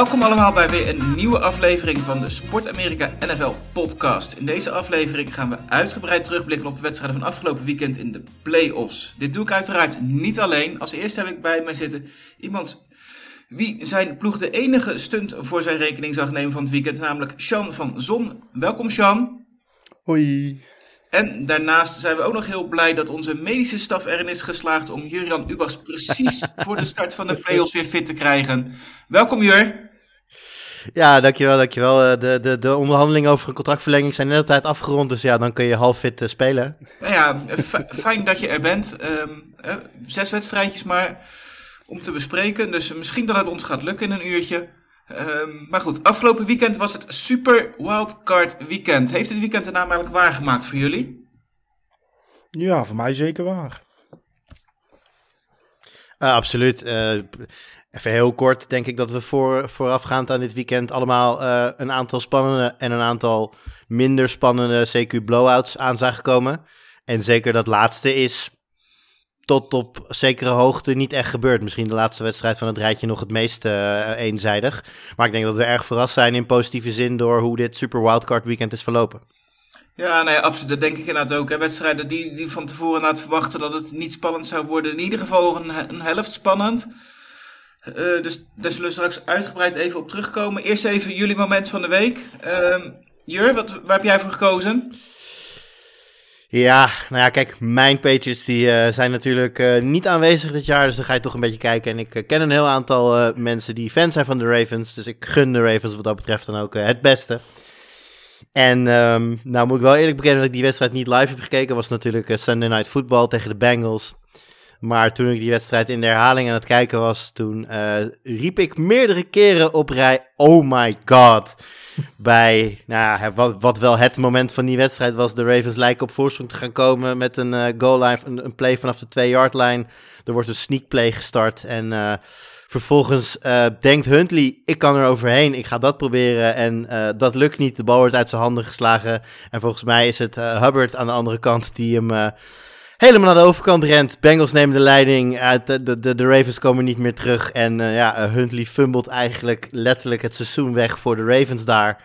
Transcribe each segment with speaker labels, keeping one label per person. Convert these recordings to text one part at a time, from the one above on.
Speaker 1: Welkom allemaal bij weer een nieuwe aflevering van de Sport Amerika NFL podcast. In deze aflevering gaan we uitgebreid terugblikken op de wedstrijden van afgelopen weekend in de playoffs. Dit doe ik uiteraard niet alleen. Als eerste heb ik bij mij zitten iemand wie zijn ploeg de enige stunt voor zijn rekening zag nemen van het weekend, namelijk Sean van Zon. Welkom Sean.
Speaker 2: Hoi.
Speaker 1: En daarnaast zijn we ook nog heel blij dat onze medische staf erin is geslaagd om Jurian Ubachs precies voor de start van de playoffs weer fit te krijgen. Welkom Jur.
Speaker 2: Ja, dankjewel, dankjewel. Eh, De, de, de onderhandelingen over een contractverlenging zijn net op tijd afgerond, dus ja, dan kun je half fit eh, spelen.
Speaker 1: Nou ja, f- fijn dat je er bent. Ehm, eh, zes wedstrijdjes maar om te bespreken, dus misschien dat het ons gaat lukken in een uurtje. Ehm, maar goed, afgelopen weekend was het Super Wildcard Weekend. Heeft dit weekend de naam eigenlijk waargemaakt voor jullie?
Speaker 3: Ja, voor mij zeker waar.
Speaker 2: Eh, absoluut. Eh, even heel kort, denk ik dat we voor, voorafgaand aan dit weekend allemaal eh, een aantal spannende en een aantal minder spannende CQ-blowouts aan zagen komen. En zeker dat laatste is tot op zekere hoogte niet echt gebeurd. Misschien de laatste wedstrijd van het rijtje nog het meest eh, eenzijdig. Maar ik denk dat we erg verrast zijn in positieve zin door hoe dit Super Wildcard Weekend is verlopen.
Speaker 1: Ja, nee, absoluut. Dat denk ik inderdaad ook. Wedstrijden die, die van tevoren inderdaad verwachten dat het niet spannend zou worden. In ieder geval een, een helft spannend. Eh, dus daar zullen we straks uitgebreid even op terugkomen. Eerst even jullie moment van de week. Ehm Jur, wat, waar heb jij voor gekozen?
Speaker 2: Ja, nou ja, kijk, mijn Patriots die, eh, zijn natuurlijk eh, niet aanwezig dit jaar, dus dan ga je toch een beetje kijken. En ik ken een heel aantal mensen die fan zijn van de Ravens, dus ik gun de Ravens wat dat betreft dan ook het beste. En ehm, nou moet ik wel eerlijk bekennen dat ik die wedstrijd niet live heb gekeken, was natuurlijk Sunday Night Football tegen de Bengals. Maar toen ik die wedstrijd in de herhaling aan het kijken was, toen eh, riep ik meerdere keren op rij, oh my god bij nou wat, wat wel het moment van die wedstrijd was. De Ravens lijken op voorsprong te gaan komen met een eh, goal line, een, een play vanaf de 2-yard line. Er wordt een sneak play gestart en eh, vervolgens denkt Huntley, ik kan er overheen, ik ga dat proberen. En dat lukt niet, de bal wordt uit zijn handen geslagen. En volgens mij is het Hubbard aan de andere kant die hem... eh, Helemaal naar de overkant rent. Bengals nemen de leiding. uit de, de, de, Ravens komen niet meer terug. En eh, ja, eh, Huntley fumbelt eigenlijk letterlijk het seizoen weg voor de Ravens daar.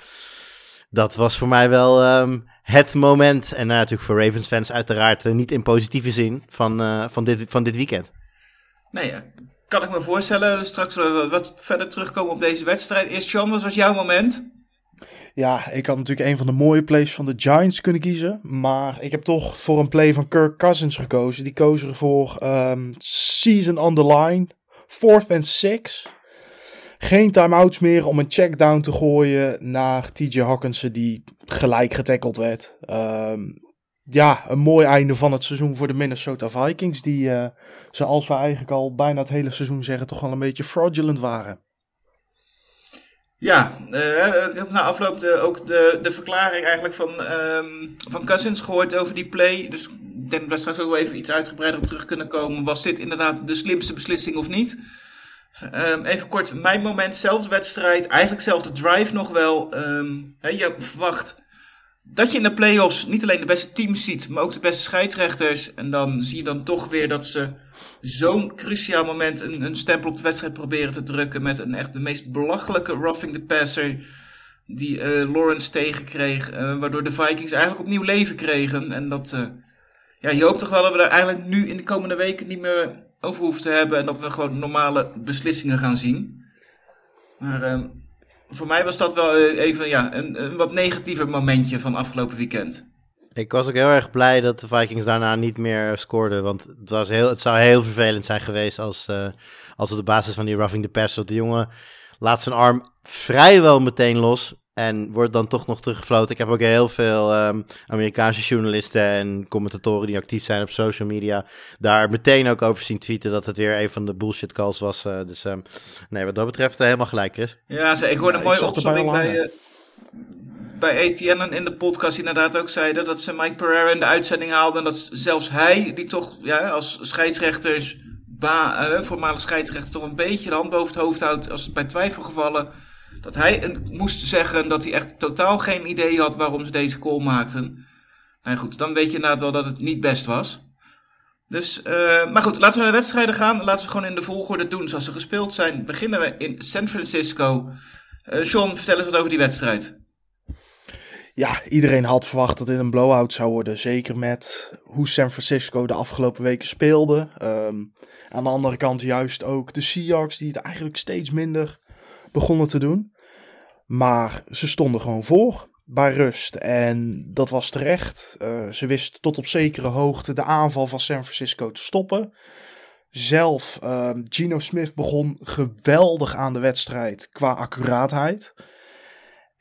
Speaker 2: Dat was voor mij wel ehm, het moment. En nou, natuurlijk voor Ravens fans uiteraard eh, niet in positieve zin van, eh, van, dit, van dit weekend.
Speaker 1: Nee, kan ik me voorstellen. Straks we wat verder terugkomen op deze wedstrijd. Eerst Sean, wat was jouw moment?
Speaker 3: Ja, ik had natuurlijk een van de mooie plays van de Giants kunnen kiezen. Maar ik heb toch voor een play van Kirk Cousins gekozen. Die koos ervoor ehm season on the line. Fourth and six. Geen timeouts meer om een checkdown te gooien naar TJ Hawkinson die gelijk getackeld werd. Ehm, ja, een mooi einde van het seizoen voor de Minnesota Vikings. Die, eh, zoals we eigenlijk al bijna het hele seizoen zeggen, toch wel een beetje fraudulent waren.
Speaker 1: Ja, eh, ik heb na afloop ook de, de verklaring eigenlijk van, ehm, van Cousins gehoord over die play. Dus ik denk dat we straks ook wel even iets uitgebreider op terug kunnen komen. Was dit inderdaad de slimste beslissing of niet? Ehm, even kort, mijn moment, zelfde wedstrijd, eigenlijk zelfde drive nog wel. Ehm, hè, je verwacht dat je in de playoffs niet alleen de beste teams ziet, maar ook de beste scheidsrechters. En dan zie je dan toch weer dat ze zo'n cruciaal moment een, een stempel op de wedstrijd proberen te drukken. Met een echt de meest belachelijke roughing the passer die eh, Lawrence tegenkreeg. eh, waardoor de Vikings eigenlijk opnieuw leven kregen. En dat, eh, ja, je hoopt toch wel dat we daar eigenlijk nu in de komende weken niet meer over hoeven te hebben. En dat we gewoon normale beslissingen gaan zien. Maar voor mij was dat wel even ja, een, een wat negatiever momentje van afgelopen weekend.
Speaker 2: Ik was ook heel erg blij dat de Vikings daarna niet meer scoorden. Want het, was heel, het zou heel vervelend zijn geweest als, eh, als op de basis van die roughing the pass... dat de jongen laat zijn arm vrijwel meteen los. En wordt dan toch nog teruggefloten. Ik heb ook heel veel ehm, Amerikaanse journalisten en commentatoren die actief zijn op social media. Daar meteen ook over zien tweeten dat het weer een van de bullshit calls was. Uh, dus um, nee, wat dat betreft uh, helemaal gelijk, Chris.
Speaker 1: Ja, ze, ik hoorde ja, een mooie opzomming bij, uh, bij ATN in de podcast inderdaad ook zeiden dat ze Mike Pereira in de uitzending haalden. En dat zelfs hij, die toch ja, als scheidsrechters, ba, uh, voormalig scheidsrechter, toch een beetje de hand boven het hoofd houdt als het bij twijfelgevallen. Dat hij moest zeggen dat hij echt totaal geen idee had waarom ze deze call maakten. Nou goed, dan weet je inderdaad wel dat het niet best was. Dus, uh, maar goed, laten we naar de wedstrijden gaan. Laten we gewoon in de volgorde doen zoals ze gespeeld zijn. Beginnen we in San Francisco. Uh, Sean, vertel eens wat over die wedstrijd.
Speaker 3: Ja, iedereen had verwacht dat dit een blowout zou worden. Zeker met hoe San Francisco de afgelopen weken speelde. Um, aan de andere kant juist ook de Seahawks die het eigenlijk steeds minder begonnen te doen. Maar ze stonden gewoon voor bij rust. En dat was terecht. Uh, ze wisten tot op zekere hoogte de aanval van San Francisco te stoppen. Zelf, uh, Gino Smith begon geweldig aan de wedstrijd qua accuraatheid.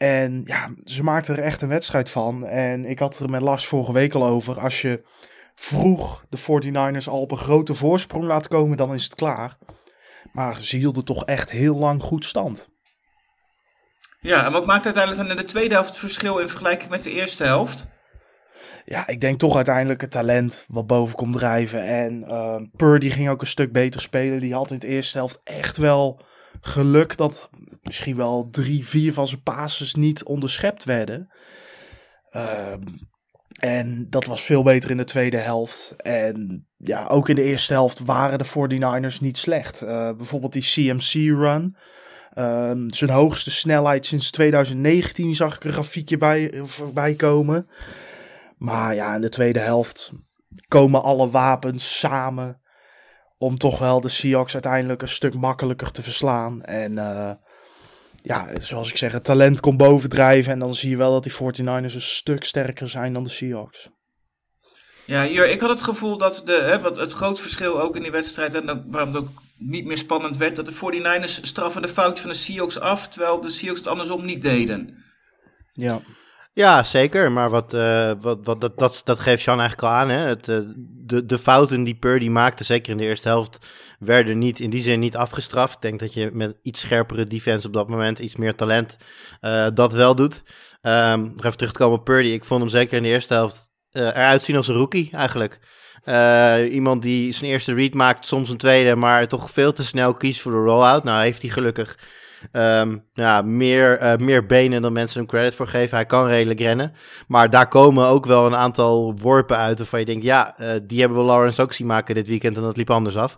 Speaker 3: En ja, ze maakten er echt een wedstrijd van. En ik had er met Lars vorige week al over. Als je vroeg de 49ers al op een grote voorsprong laat komen, dan is het klaar. Maar ze hielden toch echt heel lang goed stand.
Speaker 1: Ja, en wat maakt uiteindelijk dan in de tweede helft het verschil in vergelijking met de eerste helft?
Speaker 3: Ja, ik denk toch uiteindelijk het talent wat boven komt drijven. En uh, Purdy ging ook een stuk beter spelen. Die had in de eerste helft echt wel geluk dat misschien wel drie, vier van zijn passes niet onderschept werden. Uh, en dat was veel beter in de tweede helft. En ja, ook in de eerste helft waren de 49ers niet slecht. Uh, bijvoorbeeld die CMC-run. Um, zijn hoogste snelheid sinds 2019 zag ik een grafiekje bij, voorbij komen. Maar ja, in de tweede helft komen alle wapens samen om toch wel de Seahawks uiteindelijk een stuk makkelijker te verslaan. En uh, ja, zoals ik zeg, het talent komt bovendrijven. En dan zie je wel dat die 49ers een stuk sterker zijn dan de Seahawks.
Speaker 1: Ja, hier, ik had het gevoel dat de, hè, wat het groot verschil ook in die wedstrijd, en dat, waarom het ook niet meer spannend werd, dat de 49ers straffen de foutjes van de Seahawks af, terwijl de Seahawks het andersom niet deden.
Speaker 3: Ja.
Speaker 2: Ja, zeker. Maar wat, uh, wat, wat, dat, dat, dat geeft Sean eigenlijk al aan. Hè? Het, uh, de, de fouten die Purdy maakte, zeker in de eerste helft, werden niet, in die zin niet afgestraft. Ik denk dat je met iets scherpere defense op dat moment, iets meer talent, uh, dat wel doet. Um, even terug te komen op Purdy. Ik vond hem zeker in de eerste helft eruit zien als een rookie eigenlijk. iemand die zijn eerste read maakt, soms een tweede, maar toch veel te snel kiest voor de rollout. Nou heeft hij gelukkig Um, ja, meer, uh, meer benen dan mensen hem credit voor geven. Hij kan redelijk rennen. Maar daar komen ook wel een aantal worpen uit waarvan je denkt... ja, uh, die hebben we Lawrence ook zien maken dit weekend en dat liep anders af.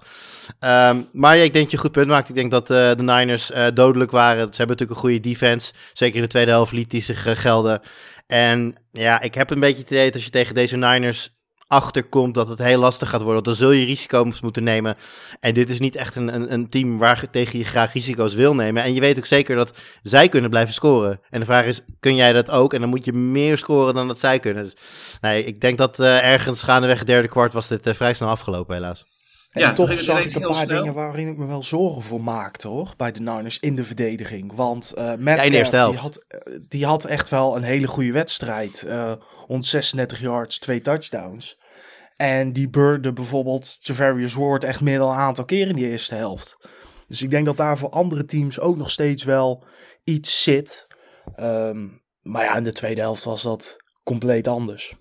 Speaker 2: Um, maar ja, ik denk dat je een goed punt maakt. Ik denk dat uh, de Niners dodelijk waren. Ze hebben natuurlijk een goede defense. Zeker in de tweede helft liet die zich gelden. En ja, ik heb een beetje het idee dat als je tegen deze Niners achterkomt dat het heel lastig gaat worden. Dan zul je risico's moeten nemen. En dit is niet echt een, een, een team waar tegen je graag risico's wil nemen. En je weet ook zeker dat zij kunnen blijven scoren. En de vraag is, kun jij dat ook? En dan moet je meer scoren dan dat zij kunnen. Dus nee, ik denk dat ergens gaandeweg derde kwart was dit vrij snel afgelopen helaas.
Speaker 3: En ja, toch zag ik een paar snel. dingen waarin ik me wel zorgen voor maakte, hoor. Bij de Niners in de verdediging. Want uh, Matt ja, die, had, die had echt wel een hele goede wedstrijd. Uh, 136 yards, twee touchdowns. En die beurde bijvoorbeeld Javarius Ward echt meer dan een aantal keer in die eerste helft. Dus ik denk dat daar voor andere teams ook nog steeds wel iets zit. Um, maar ja, in de tweede helft was dat compleet anders.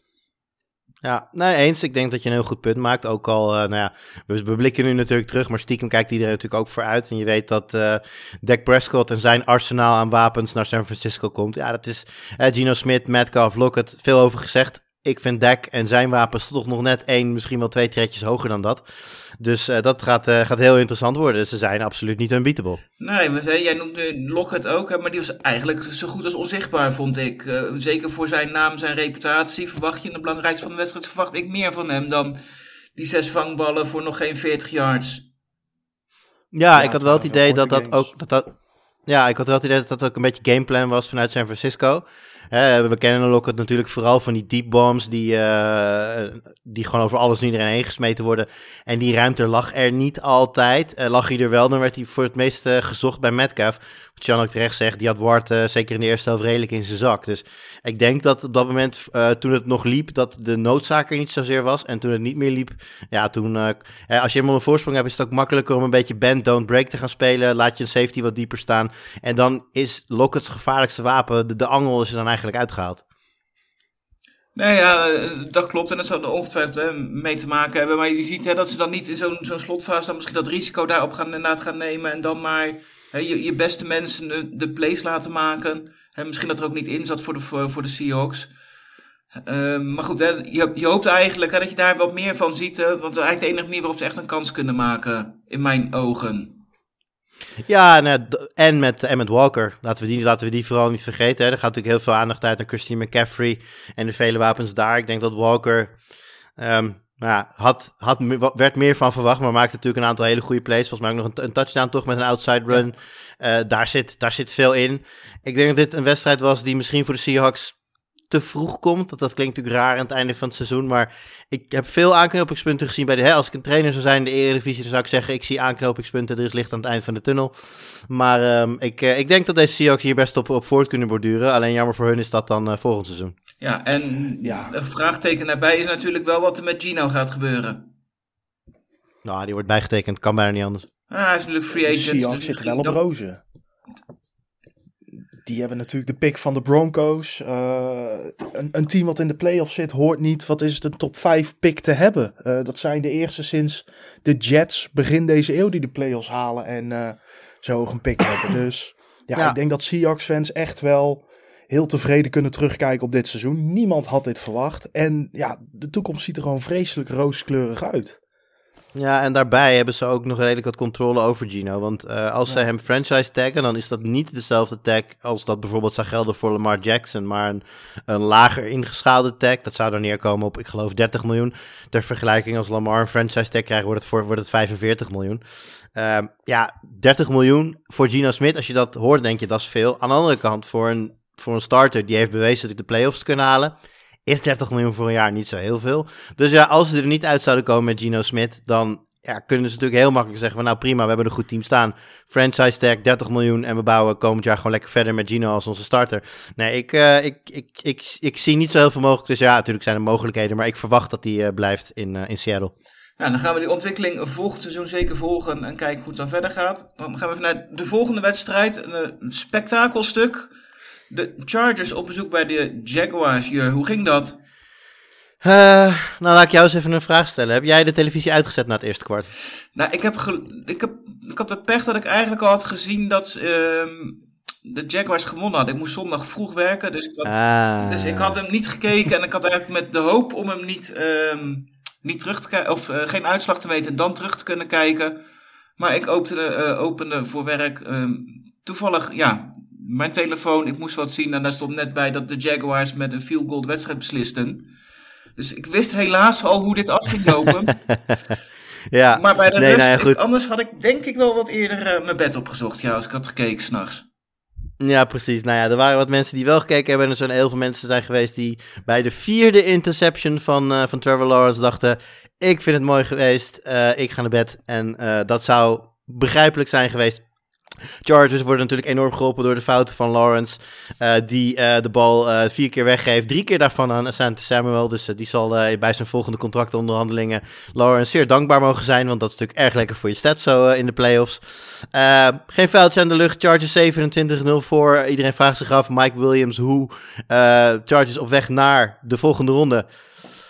Speaker 2: Ja, nee, eens. Ik denk dat je een heel goed punt maakt. Ook al, uh, nou ja, we, blikken nu natuurlijk terug, maar stiekem kijkt iedereen natuurlijk ook vooruit. En je weet dat uh, Dak Prescott en zijn arsenaal aan wapens naar San Francisco komt. Ja, dat is uh, Gino Smith, Metcalf, Lockett, veel over gezegd. Ik vind Dak en zijn wapens toch nog net één, misschien wel twee tredjes hoger dan dat. Dus uh, dat gaat, uh, gaat heel interessant worden. Ze zijn absoluut niet unbeatable.
Speaker 1: Nee, maar jij noemde Lockett ook, maar die was eigenlijk zo goed als onzichtbaar, vond ik. Uh, zeker voor zijn naam, zijn reputatie. Verwacht je in de belangrijkste van de wedstrijd, verwacht ik meer van hem dan die zes vangballen voor nog geen 40 yards.
Speaker 2: Ja, ja ik had wel het idee dat dat ook... Dat dat, ja, ik had wel het idee dat dat ook een beetje gameplan was vanuit San Francisco. We kennen Lockett natuurlijk vooral van die deep bombs die, uh, die gewoon over alles en iedereen heen gesmeten worden. En die ruimte lag er niet altijd. Uh, lag hij er wel, dan werd hij voor het meest uh, gezocht bij Metcalf. Wat Jan ook terecht zegt, die had Ward uh, zeker in de eerste helft redelijk in zijn zak. Dus ik denk dat op dat moment, uh, toen het nog liep, dat de noodzaak er niet zozeer was. En toen het niet meer liep, ja, toen, uh, als je helemaal een voorsprong hebt, is het ook makkelijker om een beetje bend, don't break te gaan spelen. Laat je een safety wat dieper staan. En dan is Lockett's gevaarlijkste wapen, de, de angel is er dan eigenlijk uitgehaald.
Speaker 1: Nee, ja, dat klopt. En dat zou er ongetwijfeld mee te maken hebben. Maar je ziet hè, dat ze dan niet in zo'n zo'n slotfase dan misschien dat risico daarop gaan, gaan nemen. En dan maar je, je beste mensen de, de plays laten maken. Hè, misschien dat er ook niet in zat voor de, voor, voor de Seahawks. Uh, maar goed, hè, je, je hoopt eigenlijk hè, dat je daar wat meer van ziet. Hè, want is eigenlijk de enige manier waarop ze echt een kans kunnen maken. In mijn ogen.
Speaker 2: Ja, en met, en met Walker. Laten we, die, laten we die vooral niet vergeten. Hè. Er gaat natuurlijk heel veel aandacht uit naar Christine McCaffrey en de vele wapens daar. Ik denk dat Walker um, ja, had, had, werd meer van verwacht, maar maakte natuurlijk een aantal hele goede plays. Volgens mij ook nog een, een touchdown toch met een outside run. Uh, daar, zit, daar zit veel in. Ik denk dat dit een wedstrijd was die misschien voor de Seahawks te vroeg komt. Dat, dat klinkt natuurlijk raar aan het einde van het seizoen. Maar ik heb veel aanknopingspunten gezien bij de. Hè, als ik een trainer zou zijn in de Eredivisie, dan zou ik zeggen: ik zie aanknopingspunten. Er is licht aan het eind van de tunnel. Maar um, ik, uh, ik denk dat deze Seahawks hier best op, op voort kunnen borduren. Alleen jammer voor hun is dat dan uh, volgend seizoen.
Speaker 1: Ja, en ja. een vraagteken daarbij is natuurlijk wel wat er met Gino gaat gebeuren.
Speaker 2: Nou, die wordt bijgetekend, kan bijna niet anders.
Speaker 1: Ah, hij is natuurlijk free agent.
Speaker 3: De Seahawks dus zitten wel op rozen die hebben natuurlijk de pick van de Broncos. Uh, een, een, team wat in de playoffs zit, hoort niet wat is het een top 5 pick te hebben. Uh, dat zijn de eerste sinds de Jets begin deze eeuw die de playoffs halen en uh, zo hoog een pick hebben. Dus ja, ja, ik denk dat Seahawks fans echt wel heel tevreden kunnen terugkijken op dit seizoen. Niemand had dit verwacht. En ja, de toekomst ziet er gewoon vreselijk rooskleurig uit.
Speaker 2: Ja, en daarbij hebben ze ook nog redelijk wat controle over Gino. Want uh, als ja. ze hem franchise taggen, dan is dat niet dezelfde tag als dat bijvoorbeeld zou gelden voor Lamar Jackson. Maar een, een lager ingeschaalde tag. Dat zou dan neerkomen op, ik geloof, 30 miljoen. Ter vergelijking, als Lamar een franchise tag krijgt, wordt het, voor, wordt het 45 miljoen. Uh, ja, 30 miljoen voor Gino Smith. Als je dat hoort, denk je dat is veel. Aan de andere kant, voor een, voor een starter die heeft bewezen dat hij de playoffs kunnen halen is 30 miljoen voor een jaar niet zo heel veel. Dus ja, als ze er niet uit zouden komen met Gino Smith, dan ja, kunnen ze natuurlijk heel makkelijk zeggen van nou prima, we hebben een goed team staan. Franchise tag 30 miljoen en we bouwen komend jaar gewoon lekker verder met Gino als onze starter. Nee, ik, uh, ik, ik, ik, ik, zie niet zo heel veel mogelijk. Dus ja, natuurlijk zijn er mogelijkheden, maar ik verwacht dat hij uh, blijft in, uh, in Seattle.
Speaker 1: Nou, dan gaan we die ontwikkeling volgend seizoen zeker volgen en kijken hoe het dan verder gaat. Dan gaan we even naar de volgende wedstrijd, een spektakelstuk. De Chargers op bezoek bij de Jaguars. Jur, hoe ging dat?
Speaker 2: Uh, nou, laat ik jou eens even een vraag stellen. Heb jij de televisie uitgezet na het eerste kwart?
Speaker 1: Nou, ik, heb ik, heb, ik had de pech dat ik eigenlijk al had gezien dat uh, de Jaguars gewonnen hadden. Ik moest zondag vroeg werken, dus ik had, ah. dus ik had hem niet gekeken. En ik had eigenlijk met de hoop om hem niet, uh, niet terug te kijken, of uh, geen uitslag te weten en dan terug te kunnen kijken. Maar ik opende, opende voor werk ehm, toevallig, ja, mijn telefoon, ik moest wat zien en daar stond net bij dat de Jaguars met een field goal wedstrijd beslisten. Dus ik wist helaas al hoe dit af ging lopen.
Speaker 2: ja,
Speaker 1: maar bij de nee, rust, nou ik, anders had ik denk ik wel wat eerder uh, mijn bed opgezocht, ja, als ik had gekeken s'nachts.
Speaker 2: Ja, precies. Nou ja, er waren wat mensen die wel gekeken hebben. En er zijn heel veel mensen zijn geweest die bij de vierde interception van, uh, van Trevor Lawrence dachten... Ik vind het mooi geweest, uh, ik ga naar bed. En dat zou begrijpelijk zijn geweest Chargers worden natuurlijk enorm geholpen door de fouten van Lawrence. Uh, die uh, de bal uh, vier keer weggeeft. Drie keer daarvan aan Asante Samuel. Dus die zal bij zijn volgende contractonderhandelingen Lawrence zeer dankbaar mogen zijn. Want dat is natuurlijk erg lekker voor je stats zo in de playoffs. geen foutje aan de lucht. Chargers 27-0 voor. Iedereen vraagt zich af, Mike Williams, hoe Chargers op weg naar de volgende ronde.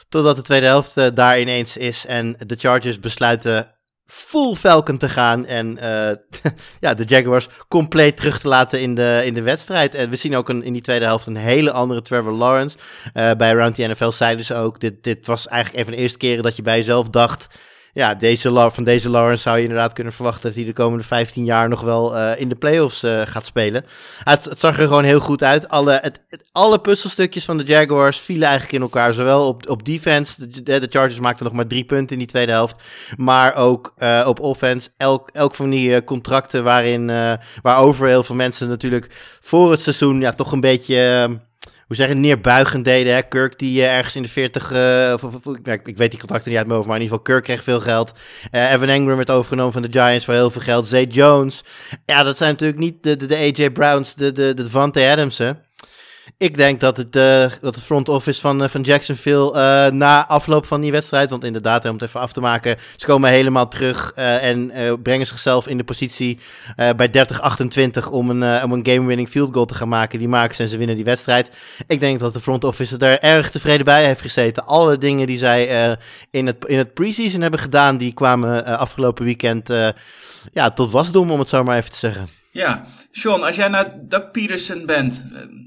Speaker 2: Totdat de tweede helft daar ineens is. En de Chargers besluiten full Falcon te gaan en uh, ja, de Jaguars compleet terug te laten in de, in de wedstrijd. En we zien ook een, in die tweede helft een hele andere Trevor Lawrence. Uh, bij Round the NFL zeiden ze ook, dit, dit was eigenlijk een van de eerste keren dat je bij jezelf dacht ja, deze, van deze Lawrence zou je inderdaad kunnen verwachten dat hij de komende 15 jaar nog wel uh, in de playoffs uh, gaat spelen. Het, het, zag er gewoon heel goed uit. Alle, het, alle puzzelstukjes van de Jaguars vielen eigenlijk in elkaar. Zowel op, op defense, de, de Chargers maakten nog maar drie punten in die tweede helft. Maar ook uh, op offense. Elk, elk van die contracten waarin, waarover heel veel mensen natuurlijk voor het seizoen ja, toch een beetje hoe zeg je, neerbuigend deden. Hè? Kirk die uh, ergens in de 40, uh, of, of, of, ik weet die contracten niet uit mijn hoofd, maar in ieder geval Kirk kreeg veel geld. Uh, Evan Engram werd overgenomen van de Giants voor heel veel geld. Zay Jones. Ja, dat zijn natuurlijk niet de, de, de AJ Browns, de, de, de Devante Adamsen. Ik denk dat het, uh, dat het front office van, uh, van Jacksonville uh, na afloop van die wedstrijd, want inderdaad, om het even af te maken, ze komen helemaal terug en brengen zichzelf in de positie bij 30-28 om een, om een game-winning field goal te gaan maken. Die maken ze en ze winnen die wedstrijd. Ik denk dat de front office er erg tevreden bij heeft gezeten. Alle dingen die zij in het, in het preseason hebben gedaan, die kwamen afgelopen weekend ja, tot wasdom, om het zo maar even te zeggen.
Speaker 1: Ja, Sean, als jij nou Doug Peterson bent,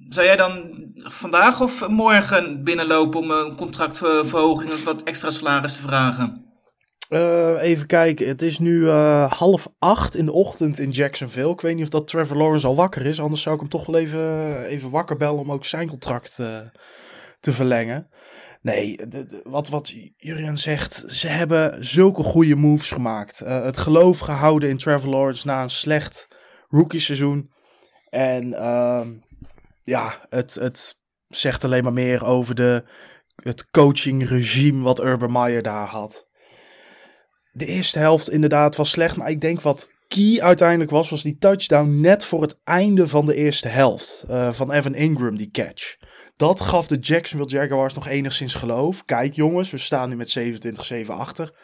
Speaker 1: zou jij dan vandaag of morgen binnenlopen om een contractverhoging of wat extra salaris te vragen?
Speaker 3: Uh, even kijken, het is nu uh, half acht in de ochtend in Jacksonville. Ik weet niet of dat Trevor Lawrence al wakker is, anders zou ik hem toch wel even, even wakker bellen om ook zijn contract te verlengen. Nee, wat, wat Jurian zegt, ze hebben zulke goede moves gemaakt. het geloof gehouden in Trevor Lawrence na een slecht rookie seizoen. En ehm, ja, het, het zegt alleen maar meer over de, het coachingregime wat Urban Meyer daar had. De eerste helft inderdaad was slecht, maar ik denk wat key uiteindelijk was, was die touchdown net voor het einde van de eerste helft uh, van Evan Ingram, die catch. Dat gaf de Jacksonville Jaguars nog enigszins geloof. Kijk jongens, we staan nu met 27-7 achter.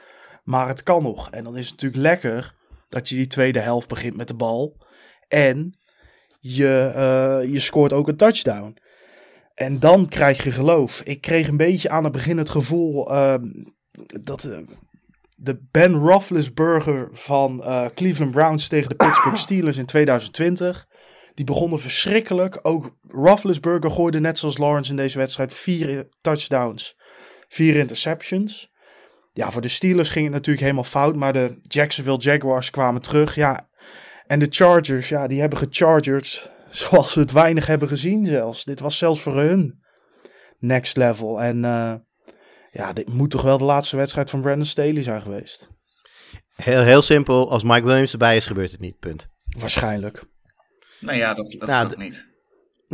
Speaker 3: Maar het kan nog. En dan is het natuurlijk lekker dat je die tweede helft begint met de bal. En je, uh, je scoort ook een touchdown. En dan krijg je geloof. Ik kreeg een beetje aan het begin het gevoel uh, dat uh, de Ben Roethlisberger van uh, Cleveland Browns tegen de Pittsburgh Steelers in 2020. Die begonnen verschrikkelijk. Ook Roethlisberger gooide net zoals Lawrence in deze wedstrijd vier touchdowns, vier interceptions. Ja, voor de Steelers ging het natuurlijk helemaal fout, maar de Jacksonville Jaguars kwamen terug. Ja, en de Chargers, ja, die hebben gecharged zoals we het weinig hebben gezien zelfs. Dit was zelfs voor hun next level. En uh, ja, dit moet toch wel de laatste wedstrijd van Brandon Staley zijn geweest.
Speaker 2: Heel, heel simpel, als Mike Williams erbij is, gebeurt het niet, punt.
Speaker 3: Waarschijnlijk.
Speaker 1: Nou ja, dat, dat nou, kan niet.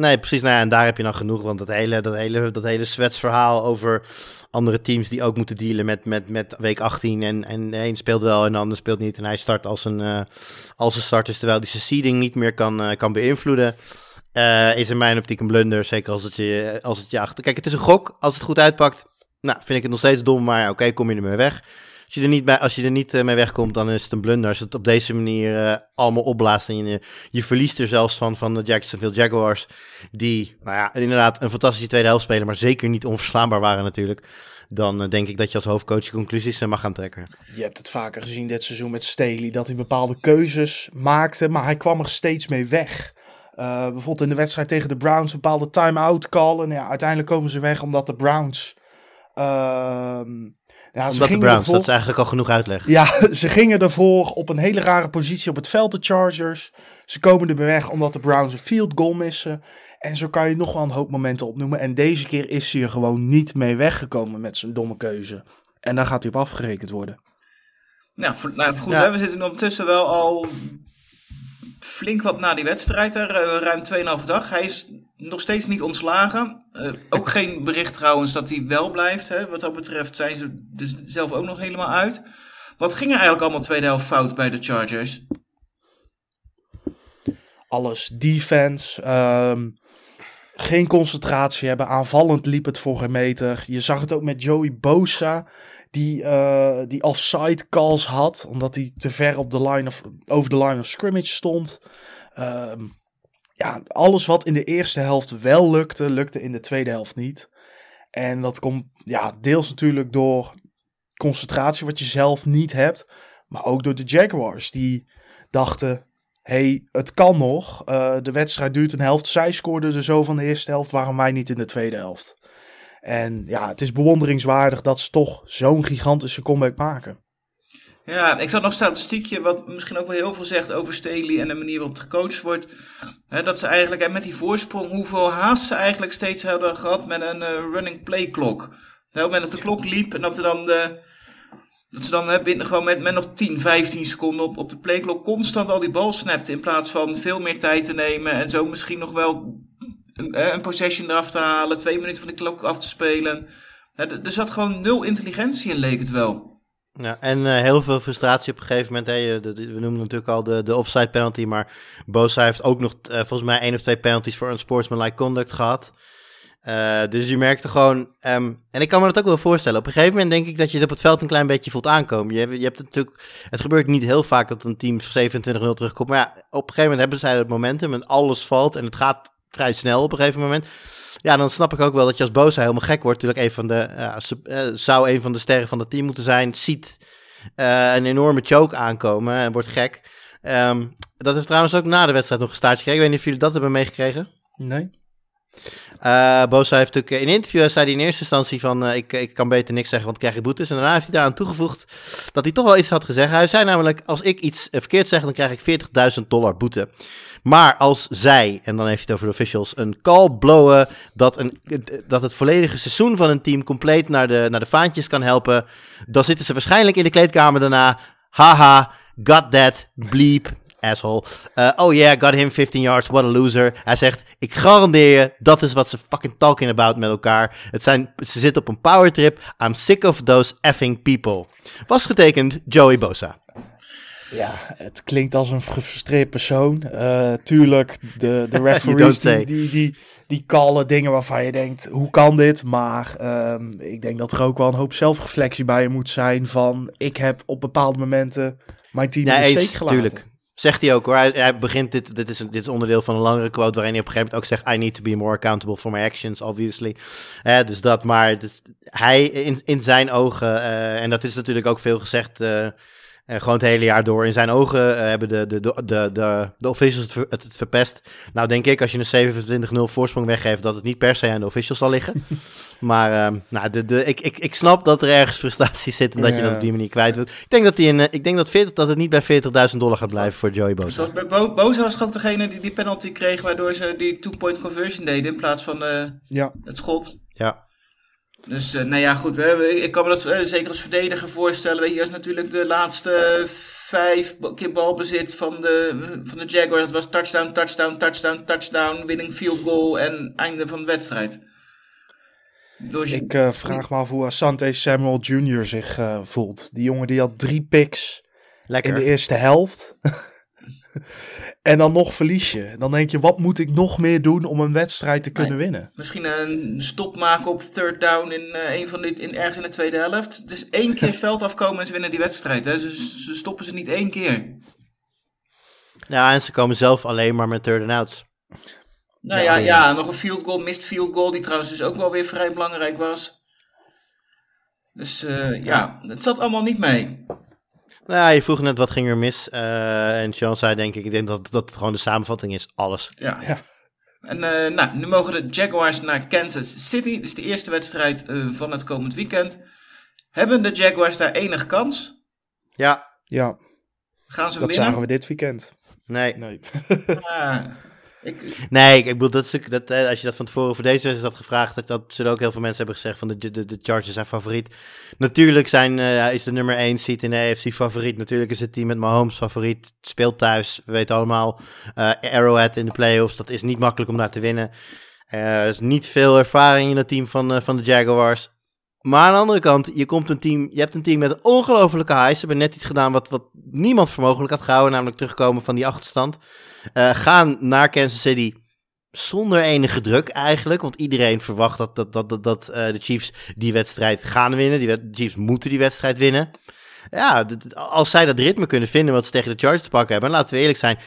Speaker 2: Nee, precies. Nou en daar heb je dan genoeg. Want dat hele, dat hele, dat hele verhaal over andere teams die ook moeten dealen met, met, met week 18. En, en een speelt wel en de ander speelt niet. En hij start als een, uh, als een starter, terwijl hij zijn seeding niet meer kan, uh, kan beïnvloeden. Uh, is in mijn optiek een blunder, zeker als het, je, als het je achter... Kijk, het is een gok. Als het goed uitpakt, nou, vind ik het nog steeds dom. Maar oké, kom je ermee weg. Als je er niet, bij, als je er niet uh, mee wegkomt, dan is het een blunder. Als het op deze manier uh, allemaal opblaast en je, verliest er zelfs van, van de Jacksonville Jaguars. Die, nou ja, inderdaad een fantastische tweede helft spelen, maar zeker niet onverslaanbaar waren natuurlijk. Dan uh, denk ik dat je als hoofdcoach je conclusies mag gaan trekken.
Speaker 3: Je hebt het vaker gezien dit seizoen met Staley, dat hij bepaalde keuzes maakte, maar hij kwam er steeds mee weg. bijvoorbeeld in de wedstrijd tegen de Browns bepaalde time-out callen. Ja, uiteindelijk komen ze weg omdat de Browns... Ehm,
Speaker 2: ja, Omdat de Browns, ervoor... dat is eigenlijk al genoeg uitleg.
Speaker 3: Ja, ze gingen ervoor op een hele rare positie op het veld, de Chargers. Ze komen er weg omdat de Browns een field goal missen. En zo kan je nog wel een hoop momenten opnoemen. En deze keer is hij er gewoon niet mee weggekomen met zijn domme keuze. En daar gaat hij op afgerekend worden.
Speaker 1: Nou, nou goed, ja. hè, we zitten ondertussen wel al flink wat na die wedstrijd, er, ruim 2,5 dag. Hij is nog steeds niet ontslagen. Uh, ook geen bericht trouwens dat hij wel blijft. Hè. Wat dat betreft zijn ze dus zelf ook nog helemaal uit. Wat ging er eigenlijk allemaal tweede helft fout bij de Chargers?
Speaker 3: Alles. Defense. Um, geen concentratie hebben. Aanvallend liep het voor geen meter. Je zag het ook met Joey Bosa. Die, uh, die offside calls had. Omdat hij te ver op de line of, over de line of scrimmage stond. Um, ja, alles wat in de eerste helft wel lukte, lukte in de tweede helft niet. En dat komt ja, deels natuurlijk door concentratie wat je zelf niet hebt. Maar ook door de Jaguars die dachten, hey, het kan nog. Uh, de wedstrijd duurt een helft. Zij scoorden er zo van de eerste helft, waarom wij niet in de tweede helft? En ja, het is bewonderingswaardig dat ze toch zo'n gigantische comeback maken.
Speaker 1: Ja, ik zat nog statistiekje wat misschien ook wel heel veel zegt over Staley en de manier waarop het gecoacht wordt. dat ze eigenlijk met die voorsprong, hoeveel haast ze eigenlijk steeds hadden gehad met een uh, running play. Nou, op het moment dat de klok liep en dat, er dan de, dat ze dan hè, binnen, gewoon met, met nog 10, 15 seconden op, op de playklok constant al die bal snapte. In plaats van veel meer tijd te nemen en zo misschien nog wel een, eh, een possession eraf te halen, twee minuten van de klok af te spelen. Eh, Er er zat gewoon nul intelligentie in, leek het wel.
Speaker 2: Ja, en eh, heel veel frustratie op een gegeven moment. We noemen natuurlijk al de, de offside penalty, maar Bosa heeft ook nog eh, volgens mij één of twee penalties voor unsportsmanlike conduct gehad. Eh, dus je merkte gewoon, ehm, en ik kan me dat ook wel voorstellen. Op een gegeven moment denk ik dat je het op het veld een klein beetje voelt aankomen. Je, je hebt het natuurlijk, het gebeurt niet heel vaak dat een team 27-0 terugkomt. Maar ja, op een gegeven moment hebben zij het momentum en alles valt en het gaat vrij snel op een gegeven moment. Ja, dan snap ik ook wel dat je als Bosa helemaal gek wordt. Natuurlijk een van de, eh, zou een van de sterren van het team moeten zijn. Ziet eh, een enorme choke aankomen en wordt gek. Ehm, dat is trouwens ook na de wedstrijd nog een staartje gekregen. Ik weet niet of jullie dat hebben meegekregen.
Speaker 3: Nee?
Speaker 2: Eh Bosa heeft natuurlijk in een interview zei hij in eerste instantie van ik, ik kan beter niks zeggen, want ik krijg je boetes. En daarna heeft hij daaraan toegevoegd dat hij toch wel iets had gezegd. Hij zei namelijk, als ik iets verkeerd zeg, dan krijg ik 40.000 dollar boete. Maar als zij, en dan heeft het over de officials, een call blowen dat, een, dat het volledige seizoen van een team compleet naar de, naar de vaantjes kan helpen, dan zitten ze waarschijnlijk in de kleedkamer daarna. Haha, got that, bleep, asshole. Eh, oh yeah, got him 15 yards, what a loser. Hij zegt, ik garandeer je, dat is wat ze fucking talking about met elkaar. Het zijn, ze zitten op een power trip. I'm sick of those effing people. Was getekend Joey Bosa.
Speaker 3: Ja, het klinkt als een gefrustreerd persoon. Eh, tuurlijk, de, de referees die, die, die, die callen dingen waarvan je denkt, hoe kan dit? Maar ehm, ik denk dat er ook wel een hoop zelfreflectie bij je moet zijn van, ik heb op bepaalde momenten mijn team in de
Speaker 2: Nee,
Speaker 3: steek gelaten.
Speaker 2: tuurlijk. Zegt hij ook hoor. Hij, hij begint dit, dit is, dit is onderdeel van een langere quote waarin hij op een gegeven moment ook zegt: I need to be more accountable for my actions, obviously. Eh, dus dat, maar is- hij in, in zijn ogen, eh, en dat is natuurlijk ook veel gezegd, eh, eh, gewoon het hele jaar door. In zijn ogen eh, hebben de, de, de, de, de, de officials het, ver- het, het verpest. Nou, denk ik, als je een 27-0 voorsprong weggeeft, dat het niet per se aan de officials zal liggen. maar ehm, nou, de, de, ik, ik, ik snap dat er ergens frustratie zit en dat je dat op die manier kwijt wilt. Ik denk dat, die in, eh, ik denk dat, 40, dat het niet bij 40.000 dollar gaat blijven voor Joey Bosa.
Speaker 1: Zoals bij Bo Boza was ook degene die die penalty kreeg, waardoor ze die two-point conversion deden in plaats van eh,
Speaker 3: Ja,
Speaker 1: het schot.
Speaker 2: Ja.
Speaker 1: Dus, eh, nou ja, goed. Hè, ik kan me dat eh, zeker als verdediger voorstellen. Weet je, als natuurlijk de laatste vijf keer balbezit van de, van de Jaguars. Dat was touchdown, touchdown, touchdown, touchdown, winning field goal en einde van de wedstrijd. Dus
Speaker 3: ik eh, vraag me af hoe Asante Samuel Jr. zich eh, voelt. Die jongen die had drie picks
Speaker 2: Lekker.
Speaker 3: in de eerste helft. en dan nog verlies je. Dan denk je, wat moet ik nog meer doen om een wedstrijd te kunnen winnen?
Speaker 1: misschien een stop maken op third down in, eh, een van die, in, ergens in de tweede helft. Dus één keer veld afkomen en ze winnen die wedstrijd. Hè. Ze, ze stoppen ze niet één keer.
Speaker 2: Ja, en ze komen zelf alleen maar met third and outs.
Speaker 1: Nou ja, ja, nog een field goal, missed field goal, die trouwens dus ook wel weer vrij belangrijk was. Dus eh, ja, het zat allemaal niet mee.
Speaker 2: Nou, ja, je vroeg net wat ging er mis. eh, en Sean zei denk ik, ik denk dat dat het gewoon de samenvatting is. Alles.
Speaker 1: Ja.
Speaker 3: Ja.
Speaker 1: En eh, nou, nu mogen de Jaguars naar Kansas City. Dit is de eerste wedstrijd eh, van het komend weekend. Hebben de Jaguars daar enig kans?
Speaker 2: Ja,
Speaker 3: Ja,
Speaker 1: Gaan ze
Speaker 3: dat
Speaker 1: winnen?
Speaker 3: zagen we dit weekend.
Speaker 2: nee.
Speaker 3: Nee.
Speaker 1: Ah,
Speaker 2: Nee, ik, bedoel, dat dat, eh, als je dat van tevoren voor deze wedstrijd had gevraagd, dat, dat zullen ook heel veel mensen hebben gezegd van de, de, de Chargers zijn favoriet. Natuurlijk zijn, eh, is de nummer 1 seat in de AFC favoriet. Natuurlijk is het team met Mahomes favoriet. Speelt thuis, we weten allemaal. eh, Arrowhead in de playoffs, dat is niet makkelijk om daar te winnen. Er is niet veel ervaring in het team van, van de Jaguars. Maar aan de andere kant, je, komt een team, je hebt een team met ongelofelijke highs. Ze hebben net iets gedaan wat, wat niemand voor mogelijk had gehouden, namelijk terugkomen van die achterstand. Eh, gaan naar Kansas City zonder enige druk eigenlijk. Want iedereen verwacht dat, dat, dat, dat, eh, de Chiefs die wedstrijd gaan winnen. Die de Chiefs moeten die wedstrijd winnen. Ja, als zij dat ritme kunnen vinden wat ze tegen de Chargers te pakken hebben. En laten we eerlijk zijn,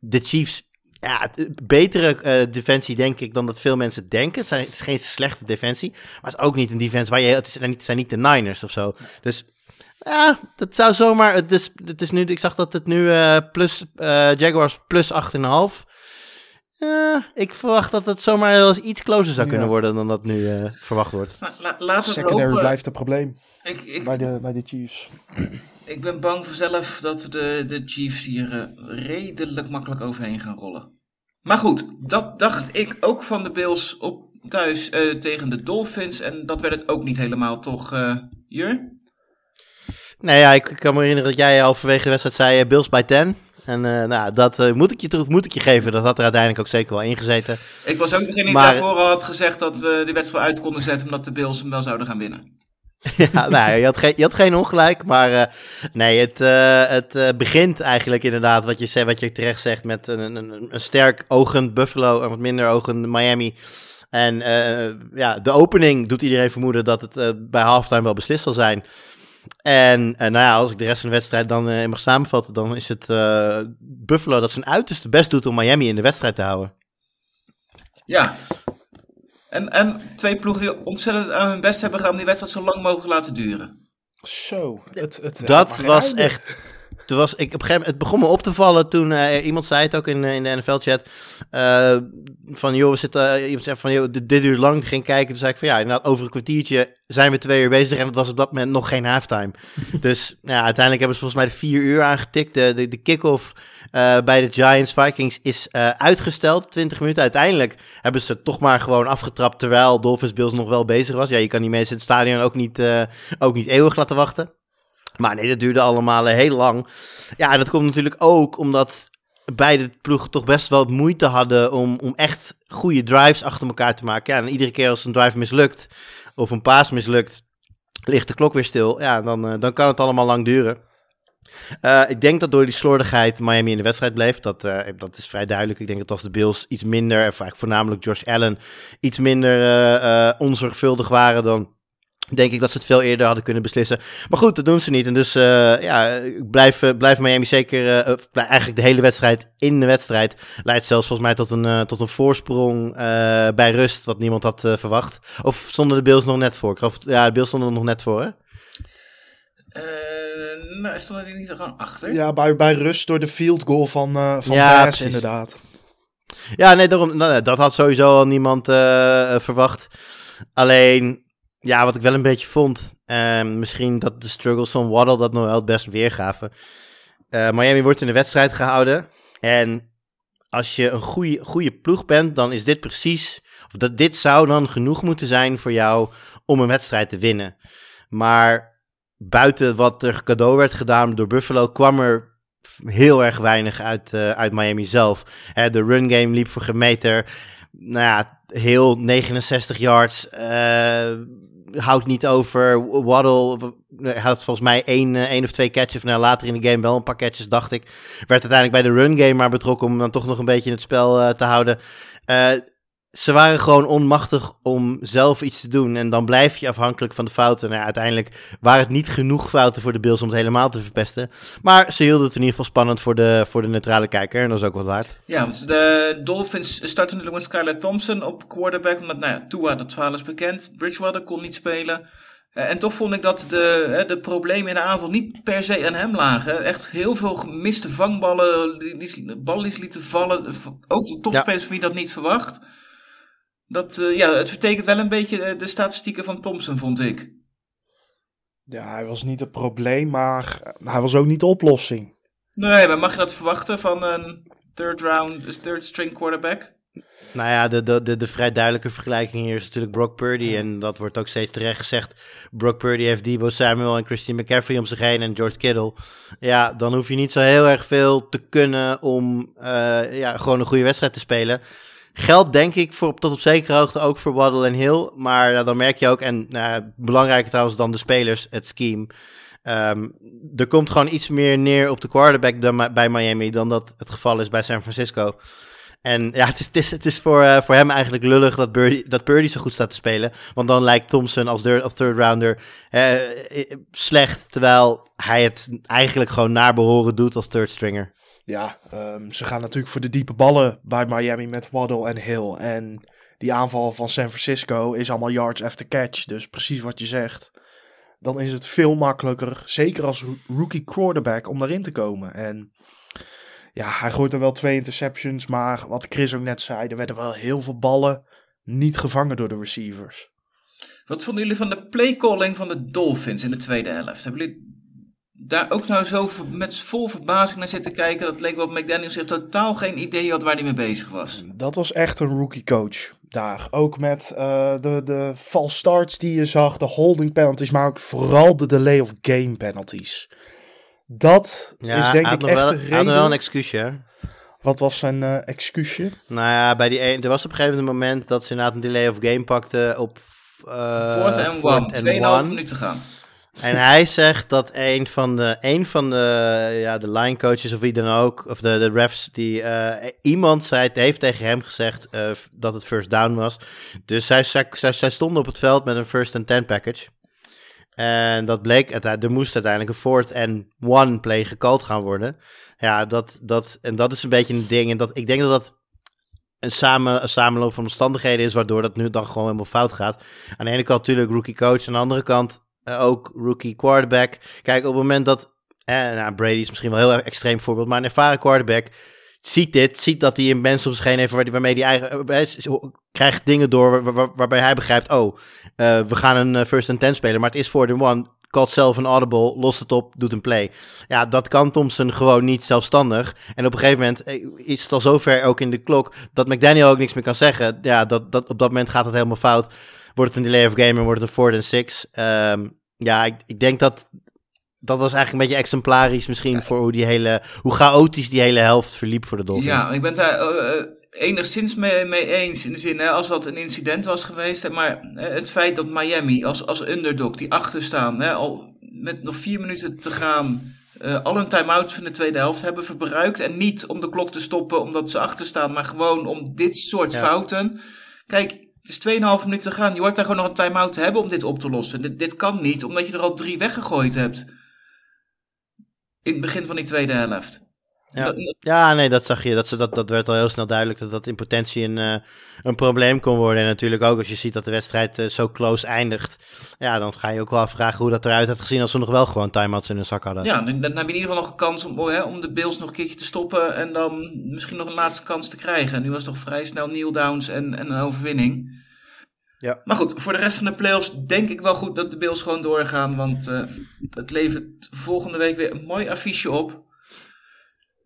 Speaker 2: de Chiefs... Ja, betere eh, defensie denk ik dan dat veel mensen denken. Het, zijn, is geen slechte defensie. Maar het is ook niet een defense waar je... Het, is, het zijn niet de Niners of zo. Dus ja, dat zou zomaar... Het is, het is nu, ik zag dat het nu eh, plus, eh, Jaguars plus 8,5. Ja, ik verwacht dat het zomaar wel eens iets closer zou kunnen
Speaker 3: Ja.
Speaker 2: worden dan dat nu eh, verwacht wordt.
Speaker 1: la- la- laten we
Speaker 3: Secondary
Speaker 1: hopen.
Speaker 3: blijft een probleem
Speaker 1: Ik, ik,
Speaker 3: bij de, bij de Chiefs.
Speaker 1: ik ben bang voor zelf dat de, de Chiefs hier eh, redelijk makkelijk overheen gaan rollen. Maar goed, dat dacht ik ook van de Bills op thuis eh, tegen de Dolphins. En dat werd het ook niet helemaal, toch, eh Jur?
Speaker 2: Nee, ja, ik, ik kan me herinneren dat jij halverwege de wedstrijd zei eh, Bills bij 10. En uh, nou, dat uh, moet, ik je terug, moet ik je geven. Dat had er uiteindelijk ook zeker wel ingezeten.
Speaker 1: Ik was ook degene die maar, daarvoor had gezegd dat we de wedstrijd uit konden zetten... omdat de Bills hem wel zouden gaan winnen.
Speaker 2: ja, nou, je had, geen, je had geen ongelijk, maar uh, nee, het, het begint eigenlijk inderdaad, wat je, wat je terecht zegt, met een, een, een sterk ogend Buffalo en wat minder ogend Miami... En ja, de opening doet iedereen vermoeden dat het bij halftime wel beslist zal zijn. En uh, nou ja, als ik de rest van de wedstrijd dan uh, mag samenvatten, dan is het uh, Buffalo dat zijn uiterste best doet om Miami in de wedstrijd te houden.
Speaker 1: Ja. En, en twee ploegen die ontzettend aan hun best hebben gedaan om die wedstrijd zo lang mogelijk laten duren.
Speaker 3: Zo. Het, het,
Speaker 2: dat was echt toen was ik op een gegeven moment, het begon me op te vallen toen uh, iemand zei het ook in, in de NFL-chat. Uh, van joh, we zitten, iemand zei van joh, dit, duurt lang. Ging kijken. Toen zei ik van ja, inderdaad, over een kwartiertje zijn we twee uur bezig. En het was op dat moment nog geen halftime. dus ja, uiteindelijk hebben ze volgens mij de vier uur aangetikt. De, de, de kick-off uh, bij de Giants Vikings is uitgesteld, 20 minuten. Uiteindelijk hebben ze toch maar gewoon afgetrapt terwijl Dolphins Bills nog wel bezig was. Ja, je kan die mensen in het stadion ook niet, ook niet eeuwig laten wachten. Maar nee, dat duurde allemaal eh, heel lang. Ja, dat komt natuurlijk ook omdat beide ploegen toch best wel moeite hadden om, om echt goede drives achter elkaar te maken. Ja, en iedere keer als een drive mislukt of een paas mislukt, ligt de klok weer stil. Ja, dan, eh, dan kan het allemaal lang duren. Uh, ik denk dat door die slordigheid Miami in de wedstrijd bleef. Dat, dat is vrij duidelijk. Ik denk dat als de Bills iets minder, of eigenlijk voornamelijk Josh Allen, iets minder onzorgvuldig waren, dan denk ik dat ze het veel eerder hadden kunnen beslissen. Maar goed, dat doen ze niet. En dus uh, ja, blijf, blijf Miami zeker, uh, eigenlijk de hele wedstrijd in de wedstrijd. Leidt zelfs volgens mij tot een, uh, tot een voorsprong bij rust, wat niemand had verwacht. Of stonden de Bills nog net voor? Of, ja, de Bills stonden er nog net voor, hè?
Speaker 1: nou, stonden die niet er gewoon achter?
Speaker 3: Ja, bij, bij rust door de field goal van, van ja, Bears, inderdaad.
Speaker 2: Ja, nee, daarom, nou, dat had sowieso al niemand verwacht. Alleen, ja, wat ik wel een beetje vond, uh, misschien dat de struggles van Waddle dat nog wel het best weergaven. Uh, Miami wordt in de wedstrijd gehouden. En als je een goede, goede ploeg bent, dan is dit precies, of dat, dit zou dan genoeg moeten zijn voor jou om een wedstrijd te winnen. Maar buiten wat er cadeau werd gedaan door Buffalo, kwam er heel erg weinig uit, uh, uit Miami zelf. Hè, de run game liep voor gemeter. Nou ja, heel 69 yards. Houdt niet over. Waddle had volgens mij één, eh, één of twee catches. Nou, later in de game wel een paar catches, dacht ik. Werd uiteindelijk bij de run game maar betrokken om dan toch nog een beetje in het spel uh, te houden. Uh, ze waren gewoon onmachtig om zelf iets te doen. En dan blijf je afhankelijk van de fouten. Nou, uiteindelijk waren het niet genoeg fouten voor de Bills om het helemaal te verpesten. Maar ze hielden het in ieder geval spannend voor de, voor de neutrale kijker. En dat is ook wat waard.
Speaker 1: Ja, want de Dolphins starten natuurlijk met Skylar Thompson op quarterback. Omdat, nou ja, Tua, dat verhaal is bekend. Bridgewater kon niet spelen. Eh, en toch vond ik dat de, de problemen in de avond niet per se aan hem lagen. Echt heel veel gemiste vangballen, ballen die lieten vallen. Ook de topspelers ja. wie dat niet verwacht. Dat, uh, ja, het vertekent wel een beetje de statistieken van Thompson, vond ik.
Speaker 3: Ja, hij was niet het probleem, maar hij was ook niet de oplossing.
Speaker 1: Nee, maar mag je dat verwachten van een third round, third string quarterback?
Speaker 2: Nou ja, de, de, de, de vrij duidelijke vergelijking hier is natuurlijk Brock Purdy. En dat wordt ook steeds terecht gezegd. Brock Purdy heeft Debo Samuel en Christine McCaffrey om zich heen en George Kittle. Ja, dan hoef je niet zo heel erg veel te kunnen om uh, ja, gewoon een goede wedstrijd te spelen. Geldt denk ik voor, tot op zekere hoogte ook voor Waddle en Hill. Maar dan merk je ook, en uh, belangrijker trouwens dan de spelers, het scheme. Um, er komt gewoon iets meer neer op de quarterback dan, bij Miami dan dat het geval is bij San Francisco. En ja, het is, het is, het is voor, uh, voor hem eigenlijk lullig dat Purdy, dat Purdy zo goed staat te spelen. Want dan lijkt Thompson als, de, als third rounder slecht. Terwijl hij het eigenlijk gewoon naar behoren doet als third stringer.
Speaker 3: Ja, um, ze gaan natuurlijk voor de diepe ballen bij Miami met Waddle en Hill. En die aanval van San Francisco is allemaal yards after catch. Dus precies wat je zegt. Dan is het veel makkelijker, zeker als rookie quarterback, om daarin te komen. En ja, hij gooit er wel twee interceptions. Maar wat Chris ook net zei, er werden wel heel veel ballen niet gevangen door de receivers.
Speaker 1: Wat vonden jullie van de playcalling van de Dolphins in de tweede helft? Hebben jullie daar ook nou zo met vol verbazing naar zitten kijken. Dat leek wel op McDaniels heeft totaal geen idee had waar hij mee bezig was.
Speaker 3: Dat was echt een rookie coach daar. Ook met uh, de, de false starts die je zag, de holding penalties, maar ook vooral de delay of game penalties. Dat
Speaker 2: Ja,
Speaker 3: is denk ik echt
Speaker 2: wel,
Speaker 3: de
Speaker 2: hij had wel een
Speaker 3: reden.
Speaker 2: excuusje. hè?
Speaker 3: Wat was zijn eh, excuusje?
Speaker 2: Nou ja, bij die een, er was op een gegeven moment een moment dat ze inderdaad een delay of game pakten op... eh
Speaker 1: Fourth and one.
Speaker 2: and
Speaker 1: 2,5
Speaker 2: one.
Speaker 1: minuten gaan.
Speaker 2: En hij zegt dat een van de, een van de, ja, de line coaches of wie dan ook, of de, de refs, die eh, iemand zei, heeft tegen hem gezegd eh, dat het first down was. Dus zij, zij, stonden op het veld met een first and ten package. En dat bleek, er moest uiteindelijk een fourth and one play gecalled gaan worden. Ja, dat, dat, en dat is een beetje een ding. En dat, ik denk dat dat een, samen, een samenloop van omstandigheden is, waardoor dat nu dan gewoon helemaal fout gaat. Aan de ene kant natuurlijk rookie coach, aan de andere kant eh, ook rookie quarterback. Kijk, op het moment dat, eh, nou, Brady is misschien wel een heel extreem voorbeeld, maar een ervaren quarterback ziet dit, ziet dat hij een mens om zich heen heeft waar waarmee hij eigen, eh, eh, krijgt dingen door waar- waar- waarbij hij begrijpt, oh, we gaan een first and ten spelen, maar het is voor de one, calt zelf een audible, lost het op, doet een play. Ja, dat kan Thompson gewoon niet zelfstandig. En op een gegeven moment is het al zover ook in de klok dat McDaniel ook niks meer kan zeggen. Ja, dat, dat, op dat moment gaat het helemaal fout. Wordt het een delay of game en wordt het een fourth and six. Ehm, ja, ik, ik denk dat dat was eigenlijk een beetje exemplarisch misschien voor hoe die hele, hoe chaotisch die hele helft verliep voor de Dolphins.
Speaker 1: Ja, ik ben het daar eh, eh, enigszins mee, mee eens. In de zin, hè, als dat een incident was geweest. Hè, maar eh, het feit dat Miami als, als underdog, die achter staan, hè, al met nog vier minuten te gaan, eh, al hun time-outs van de tweede helft hebben verbruikt. En niet om de klok te stoppen omdat ze achter staan, maar gewoon om dit soort
Speaker 2: Ja.
Speaker 1: fouten. Kijk, het is 2,5 minuten te gaan. Je hoort daar gewoon nog een time-out te hebben om dit op te lossen. Dit, dit kan niet, omdat je er al drie weggegooid hebt. In het begin van die tweede helft.
Speaker 2: Ja.
Speaker 1: Dat-
Speaker 2: Ja, nee, dat zag je. Dat, ze- dat, dat werd al heel snel duidelijk dat dat in potentie een, eh, een probleem kon worden. En natuurlijk ook als je ziet dat de wedstrijd eh, zo close eindigt. Ja, dan ga je ook wel afvragen hoe dat eruit had gezien als ze nog wel gewoon time-outs in hun zak hadden.
Speaker 1: Ja, dan, dan heb je in ieder geval nog een kans om, hè, om de Bills nog een keertje te stoppen en dan misschien nog een laatste kans te krijgen. En nu was het toch vrij snel kneel downs en, en een overwinning.
Speaker 2: Ja.
Speaker 1: Maar goed, voor de rest van de playoffs denk ik wel goed dat de Bills gewoon doorgaan, want eh, het levert volgende week weer een mooi affiche op.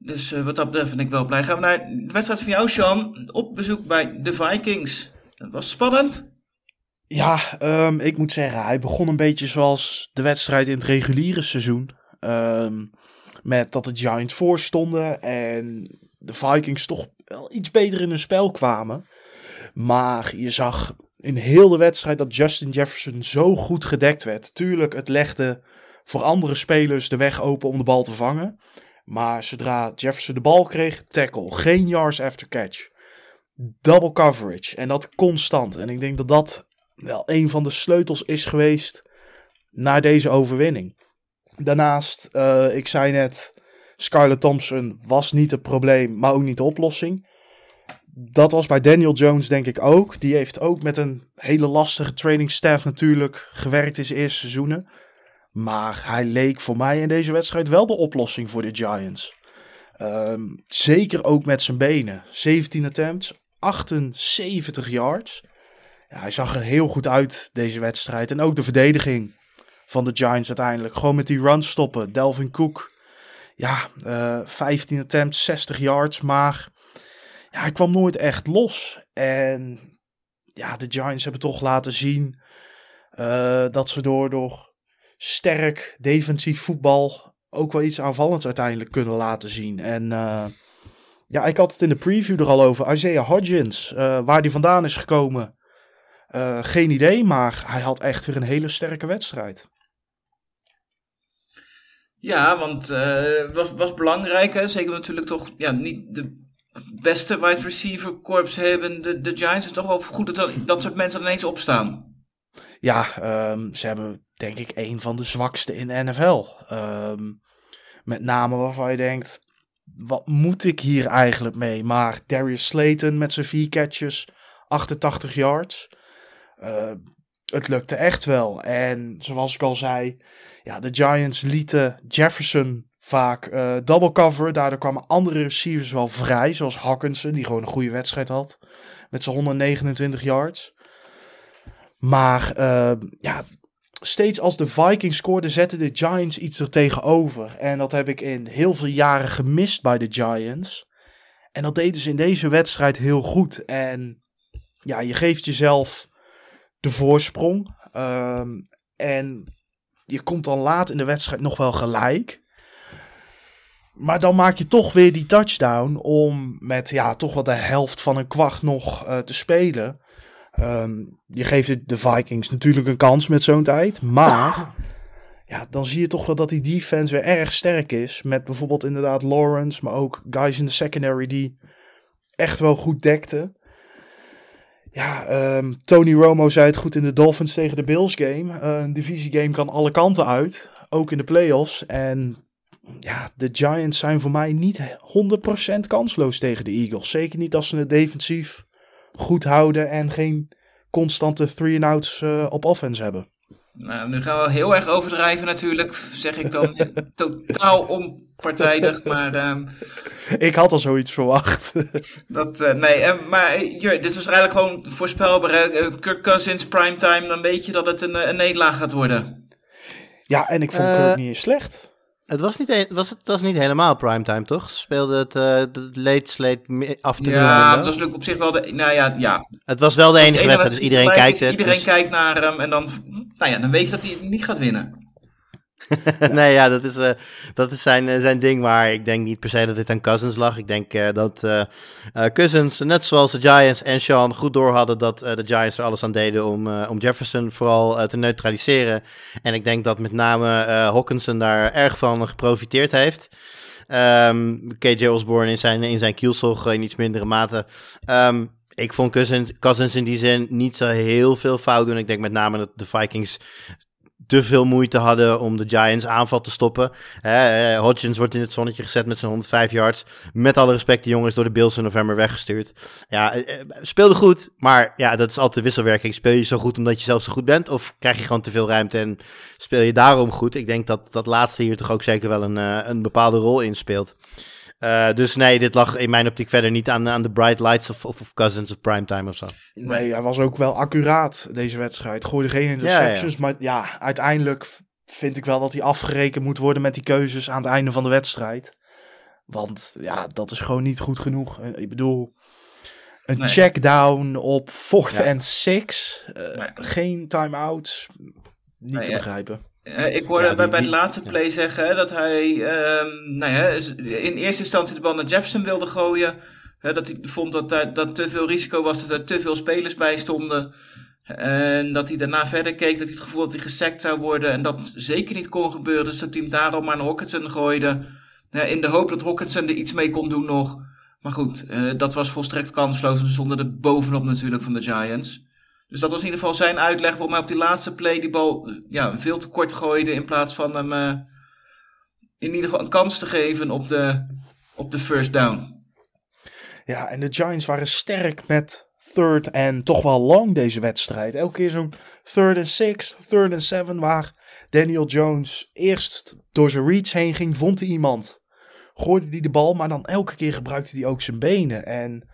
Speaker 1: Dus eh, wat dat betreft ben ik wel blij. Gaan we naar de wedstrijd van jou, Sean. Op bezoek bij de Vikings. Dat was spannend.
Speaker 3: Ja, ehm, ik moet zeggen, hij begon een beetje zoals de wedstrijd in het reguliere seizoen. Ehm, met dat de Giants voorstonden en de Vikings toch wel iets beter in hun spel kwamen. Maar je zag in heel de wedstrijd dat Justin Jefferson zo goed gedekt werd. Tuurlijk, het legde voor andere spelers de weg open om de bal te vangen. Maar zodra Jefferson de bal kreeg, tackle. Geen yards after catch. Double coverage. En dat constant. En ik denk dat dat wel een van de sleutels is geweest naar deze overwinning. Daarnaast, eh, ik zei net, Skylar Thompson was niet het probleem, maar ook niet de oplossing. Dat was bij Daniel Jones denk ik ook. Die heeft ook met een hele lastige training staff natuurlijk gewerkt in zijn eerste seizoenen. Maar hij leek voor mij in deze wedstrijd wel de oplossing voor de Giants. Ehm, zeker ook met zijn benen. 17 attempts, 78 yards. Ja, hij zag er heel goed uit deze wedstrijd. En ook de verdediging van de Giants uiteindelijk. Gewoon met die run stoppen. Delvin Cook. Ja, eh 15 attempts, 60 yards. Maar ja, hij kwam nooit echt los. En ja, de Giants hebben toch laten zien eh, dat ze door, door sterk defensief voetbal ook wel iets aanvallends uiteindelijk kunnen laten zien. En eh, ja, ik had het in de preview er al over. Isaiah Hodgins, eh, waar die vandaan is gekomen. Eh, geen idee, maar hij had echt weer een hele sterke wedstrijd.
Speaker 1: Ja, want het was, was belangrijk. Hè? Zeker natuurlijk toch ja, niet de beste wide receiver corps hebben. De, de Giants is toch wel goed dat dat soort mensen ineens opstaan.
Speaker 3: Ja, ehm, ze hebben denk ik een van de zwakste in NFL. Ehm, met name waarvan je denkt, wat moet ik hier eigenlijk mee? Maar Darius Slayton met zijn vier catches, 88 yards. Uh, het lukte echt wel. En zoals ik al zei, ja, de Giants lieten Jefferson vaak uh, double cover. Daardoor kwamen andere receivers wel vrij, zoals Hawkinson, die gewoon een goede wedstrijd had. Met zijn 129 yards. Maar uh, ja, steeds als de Vikings scoorden, zetten de Giants iets er tegenover. En dat heb ik in heel veel jaren gemist bij de Giants. En dat deden ze in deze wedstrijd heel goed. En ja, je geeft jezelf de voorsprong. Um, en je komt dan laat in de wedstrijd nog wel gelijk. Maar dan maak je toch weer die touchdown om met ja, toch wel de helft van een kwart nog uh, te spelen. Um, je geeft de Vikings natuurlijk een kans met zo'n tijd. Maar ja, dan zie je toch wel dat die defense weer erg sterk is. Met bijvoorbeeld inderdaad Lawrence, maar ook guys in de secondary die echt wel goed dekten. Ja, um, Tony Romo zei het goed in de Dolphins tegen de Bills game. Uh, een divisie game kan alle kanten uit, ook in de playoffs. En ja, de Giants zijn voor mij niet 100% kansloos tegen de Eagles. Zeker niet als ze het defensief goed houden en geen constante three-and-outs uh, op offense hebben.
Speaker 1: Nou, nu gaan we heel erg overdrijven natuurlijk, zeg ik dan. Totaal onpartijdig, maar... Um,
Speaker 3: ik had al zoiets verwacht.
Speaker 1: dat, uh, nee, uh, maar uh, dit was eigenlijk gewoon voorspelbaar. Kirk Cousins, primetime, dan weet je dat het een, een nederlaag gaat worden.
Speaker 3: Ja, en ik vond Kirk niet eens slecht.
Speaker 2: Het was niet, was het was niet helemaal primetime, toch? Ze speelden het uh, late slate af te doen.
Speaker 1: Ja, het was natuurlijk op zich wel de... Nou ja, ja.
Speaker 2: Het was wel de enige wedstrijd, dus iedereen kijkt het.
Speaker 1: Iedereen
Speaker 2: dus...
Speaker 1: kijkt naar hem en dan... Nou ja, dan weet je dat hij niet gaat winnen.
Speaker 2: nee, ja, dat is, uh, dat is zijn, uh, zijn ding. Maar ik denk niet per se dat dit aan Cousins lag. Ik denk uh, dat Cousins, net zoals de Giants en Sean, goed door hadden dat de Giants er alles aan deden om, om Jefferson vooral te neutraliseren. En ik denk dat met name Hawkinson daar erg van geprofiteerd heeft. Um, KJ Osborne in zijn, in zijn kielzog in iets mindere mate. Um, ik vond Cousins in die zin niet zo heel veel fout doen. Ik denk met name dat de Vikings te veel moeite hadden om de Giants aanval te stoppen. Uh, Hodgins wordt in het zonnetje gezet met zijn 105 yards. Met alle respect, de jongens door de Bills in november weggestuurd. Ja, uh, speelde goed, maar ja, dat is altijd wisselwerking. Speel je zo goed omdat je zelf zo goed bent? Of krijg je gewoon te veel ruimte en speel je daarom goed? Ik denk dat dat laatste hier toch ook zeker wel een, uh, een bepaalde rol in speelt. Uh, dus nee, dit lag in mijn optiek verder niet aan, aan de bright lights of, of, of Cousins of primetime of zo.
Speaker 3: Nee, hij was ook wel accuraat deze wedstrijd. Gooide geen interceptions, ja, ja. maar ja, uiteindelijk vind ik wel dat hij afgerekend moet worden met die keuzes aan het einde van de wedstrijd. Want ja, dat is gewoon niet goed genoeg. Ik bedoel, een nee. checkdown op fourth ja. and six, uh, nee. geen time-outs, niet nee, te begrijpen.
Speaker 1: Uh, ik hoorde ja, bij, bij het laatste play zeggen dat hij um, nou ja, in eerste instantie de bal naar Jefferson wilde gooien. Dat hij vond dat daar dat te veel risico was, dat er te veel spelers bij stonden. En dat hij daarna verder keek, dat hij het gevoel dat hij gesekt zou worden. En dat zeker niet kon gebeuren. Dus dat hij hem daarom naar Hawkinson gooide. In de hoop dat Hawkinson er iets mee kon doen nog. Maar goed, uh, dat was volstrekt kansloos. En ze stonden er bovenop natuurlijk van de Giants. Dus dat was in ieder geval zijn uitleg waarom hij op die laatste play die bal ja, veel te kort gooide. In plaats van hem uh, in ieder geval een kans te geven op de, op de first down.
Speaker 3: Ja, en de Giants waren sterk met third en toch wel long deze wedstrijd. Elke keer zo'n third and six, third and seven, waar Daniel Jones eerst door zijn reach heen ging, vond hij iemand. Gooide hij de bal, maar dan elke keer gebruikte hij ook zijn benen. En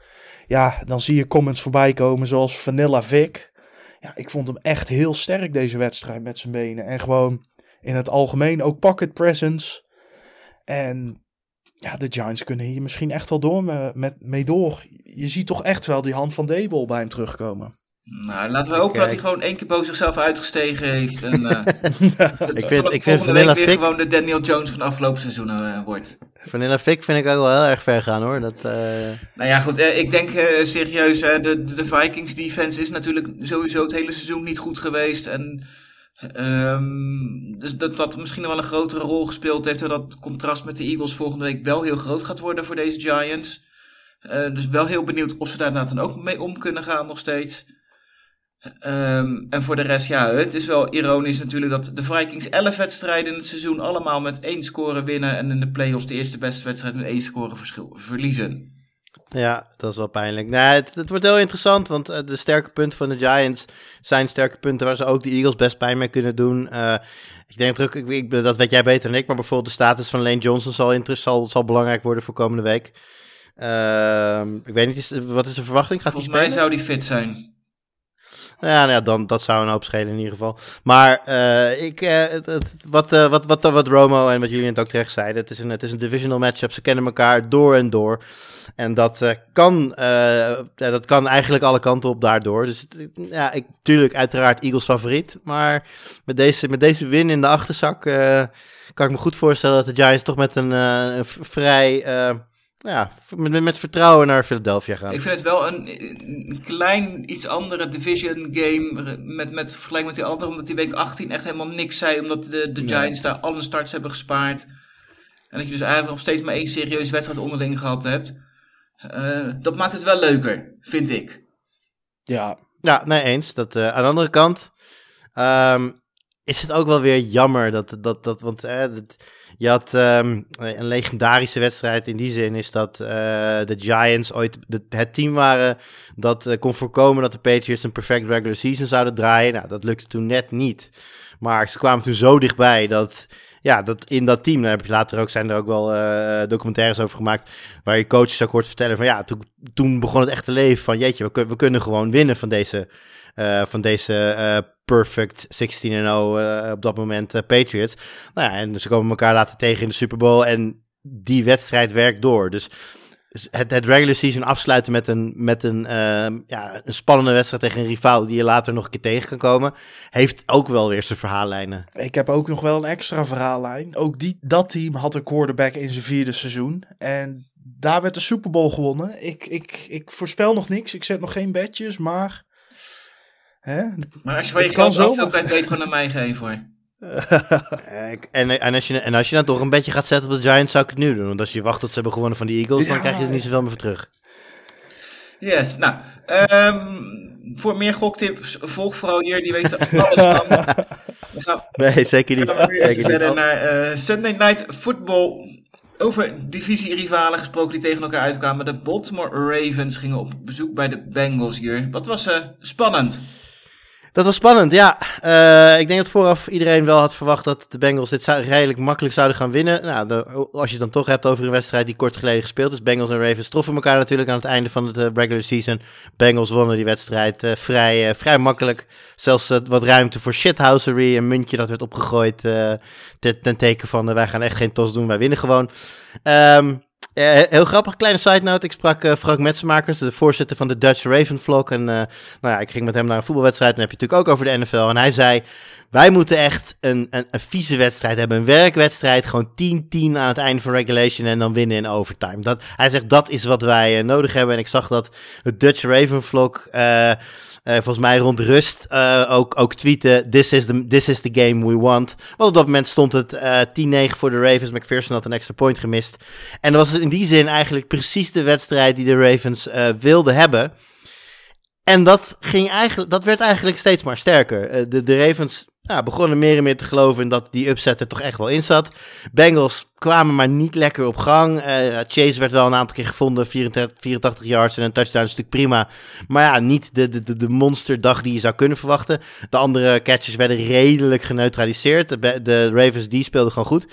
Speaker 3: ja, dan zie je comments voorbij komen zoals Vanilla Vic. Ja, ik vond hem echt heel sterk deze wedstrijd met zijn benen. En gewoon in het algemeen ook pocket presence. En ja, de Giants kunnen hier misschien echt wel door met, met, mee door. Je ziet toch echt wel die hand van Dable bij hem terugkomen.
Speaker 1: Nou, laten we hopen dat hij gewoon één keer boven zichzelf uitgestegen heeft. En uh,
Speaker 2: ik vind, ik vind
Speaker 1: Vanilla weer Fick... gewoon de Daniel Jones van afgelopen seizoen uh, wordt.
Speaker 2: Vanilla Fick vind ik ook wel heel erg ver gaan hoor. Dat, uh...
Speaker 1: Nou ja, goed. ik denk serieus, de, de Vikings defense is natuurlijk sowieso het hele seizoen niet goed geweest. En um, dus dat dat misschien wel een grotere rol gespeeld heeft. En dat contrast met de Eagles volgende week wel heel groot gaat worden voor deze Giants. dus wel heel benieuwd of ze daar dan ook mee om kunnen gaan nog steeds. Um, en voor de rest, ja, het is wel ironisch natuurlijk dat de Vikings 11 wedstrijden in het seizoen allemaal met één score winnen. En in de playoffs de eerste beste wedstrijd met één score verschil verliezen.
Speaker 2: Ja, dat is wel pijnlijk. Nee, het, het wordt heel interessant, want uh, de sterke punten van de Giants zijn sterke punten waar ze ook de Eagles best pijn mee kunnen doen. Uh, ik denk dat, ik, ik, dat weet jij beter dan ik, maar bijvoorbeeld de status van Lane Johnson zal, zal, zal belangrijk worden voor komende week. Uh, ik weet niet, wat is de verwachting? Gaat
Speaker 1: Volgens mij zou die fit zijn.
Speaker 2: Nou ja, nou dan, dat zou een hoop schelen in ieder geval. Maar uh, ik, het, wat, uh, wat, wat, wat Romo en wat jullie net ook terecht zeiden, het is, een, het is een divisional matchup. Ze kennen elkaar door en door. En dat, kan, dat kan eigenlijk alle kanten op daardoor. Dus ja, ik, tuurlijk uiteraard Eagles favoriet. Maar met deze, met deze win in de achterzak kan ik me goed voorstellen dat de Giants toch met een, een vrij ja, met, met vertrouwen naar Philadelphia gaan.
Speaker 1: Ik vind het wel een, een klein, iets andere division game met, met vergelijking met die andere, omdat die week 18 echt helemaal niks zei, omdat de, de Giants daar alle starts hebben gespaard. En dat je dus eigenlijk nog steeds maar één serieuze wedstrijd onderling gehad hebt. Uh, dat maakt het wel leuker, vind ik.
Speaker 3: Ja.
Speaker 2: Ja, nee, eens. Dat, uh, aan de andere kant um, is het ook wel weer jammer dat, dat, dat want uh, dat, je had um, een legendarische wedstrijd in die zin is dat uh, de Giants ooit het team waren dat uh, kon voorkomen dat de Patriots een perfect regular season zouden draaien. Nou, dat lukte toen net niet. Maar ze kwamen toen zo dichtbij dat, ja, dat in dat team, daar heb je later ook, zijn er ook wel uh, documentaires over gemaakt, waar je coaches ook hoort vertellen van ja, toen, toen begon het echt te leven van jeetje, we, we kunnen gewoon winnen van deze, van deze perfect 16-0 uh, op dat moment Patriots. Nou ja, en ze komen elkaar laten tegen in de Super Bowl en die wedstrijd werkt door. Dus het, het regular season afsluiten met een, met een, uh, ja, een spannende wedstrijd tegen een rivaal die je later nog een keer tegen kan komen, heeft ook wel weer zijn verhaallijnen.
Speaker 3: Ik heb ook nog wel een extra verhaallijn. Ook die, dat team had een quarterback in zijn vierde seizoen. En daar werd de Super Bowl gewonnen. Ik, ik, ik voorspel nog niks. Ik zet nog geen bedjes, maar Hè?
Speaker 1: Maar als je van je kans afveel, kan je het beter gewoon naar mij geven hoor.
Speaker 2: en, en, als je, en als je dan toch een beetje gaat zetten op de Giants, zou ik het nu doen. Want als je wacht tot ze hebben gewonnen van de Eagles, dan krijg je er niet zoveel meer voor terug.
Speaker 1: Yes, nou, um, voor meer goktips, volg vooral hier, die weten alles van.
Speaker 2: We gaan, nee, zeker niet.
Speaker 1: We gaan nu
Speaker 2: zeker
Speaker 1: verder
Speaker 2: niet.
Speaker 1: naar uh, Sunday Night Football. Over divisie-rivalen gesproken die tegen elkaar uitkwamen. De Baltimore Ravens gingen op bezoek bij de Bengals hier. Wat was uh, spannend?
Speaker 2: Dat was spannend, ja. Uh, ik denk dat vooraf iedereen wel had verwacht dat de Bengals dit redelijk makkelijk zouden gaan winnen. Nou, de, als je het dan toch hebt over een wedstrijd die kort geleden gespeeld is. Bengals en Ravens troffen elkaar natuurlijk aan het einde van de regular season. Bengals wonnen die wedstrijd uh, vrij, vrij makkelijk. Zelfs wat ruimte voor shithousery. Een muntje dat werd opgegooid ten, ten teken van wij gaan echt geen tos doen, wij winnen gewoon. Um, uh, heel grappig, kleine side note. Ik sprak uh, Frank Metsenmakers, de voorzitter van de Dutch Raven Vlog. En uh, nou ja, ik ging met hem naar een voetbalwedstrijd. En dan heb je natuurlijk ook over de NFL. En hij zei, wij moeten echt een, een, een vieze wedstrijd hebben. Een werkwedstrijd, gewoon 10-10 aan het einde van regulation. En dan winnen in overtime. Dat, hij zegt, dat is wat wij nodig hebben. En ik zag dat het Dutch Raven Vlog... Uh, volgens mij rond rust uh, ook, ook tweeten: this is, the, this is the game we want. Want op dat moment stond het uh, 10-9 voor de Ravens. McPherson had een extra point gemist. En dat was in die zin eigenlijk precies de wedstrijd die de Ravens wilden hebben. En dat, ging eigenlijk, dat werd eigenlijk steeds maar sterker. de, de Ravens nou, begonnen meer en meer te geloven dat die upset er toch echt wel in zat. Bengals kwamen maar niet lekker op gang. Uh, Chase werd wel een aantal keer gevonden, 84, 84 yards en een touchdown, een stuk prima. Maar ja, niet de, de, de monsterdag die je zou kunnen verwachten. De andere catches werden redelijk geneutraliseerd. De, de Ravens die speelden gewoon goed.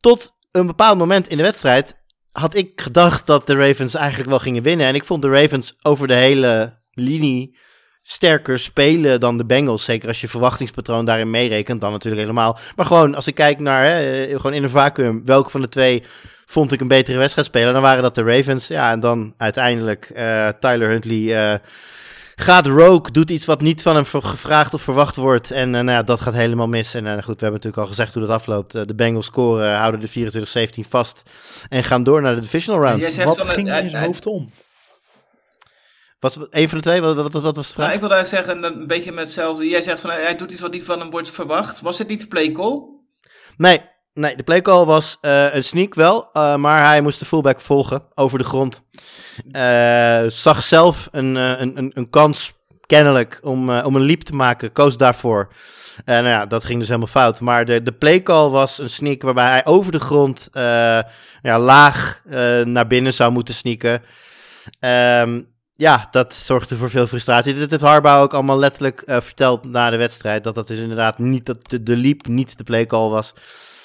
Speaker 2: Tot een bepaald moment in de wedstrijd had ik gedacht dat de Ravens eigenlijk wel gingen winnen. En ik vond de Ravens over de hele linie sterker spelen dan de Bengals. Zeker als je verwachtingspatroon daarin meerekent, dan natuurlijk helemaal. Maar gewoon, als ik kijk naar, hè, eh, gewoon in een vacuüm, welke van de twee vond ik een betere wedstrijd spelen, dan waren dat de Ravens. Ja, en dan uiteindelijk uh, Tyler Huntley uh, gaat rogue, doet iets wat niet van hem gevraagd of verwacht wordt. En uh, nou ja, dat gaat helemaal mis. En goed, we hebben natuurlijk al gezegd hoe dat afloopt. de Bengals scoren, houden de 24-17 vast en gaan door naar de divisional round.
Speaker 3: Jij zegt wat ging in zijn hoofd om?
Speaker 2: Wat, een van de twee? Wat, wat, wat was de vraag?
Speaker 1: Nou, ik wilde eigenlijk zeggen, een beetje met hetzelfde. Jij zegt van hij doet iets wat niet van hem wordt verwacht. Was het niet de play call?
Speaker 2: Nee, nee de play call was uh, een sneak wel, uh, maar hij moest de fullback volgen over de grond. Uh, zag zelf een, een, een, een, kans, kennelijk, om, om een leap te maken, koos daarvoor. En nou ja, dat ging dus helemaal fout. Maar de, de play call was een sneak waarbij hij over de grond ja, laag naar binnen zou moeten sneaken. Um, ja, dat zorgde voor veel frustratie. Dit heeft Harbaugh ook allemaal letterlijk uh, verteld na de wedstrijd. Dat dat dus inderdaad niet dat de, de leap niet de play call was.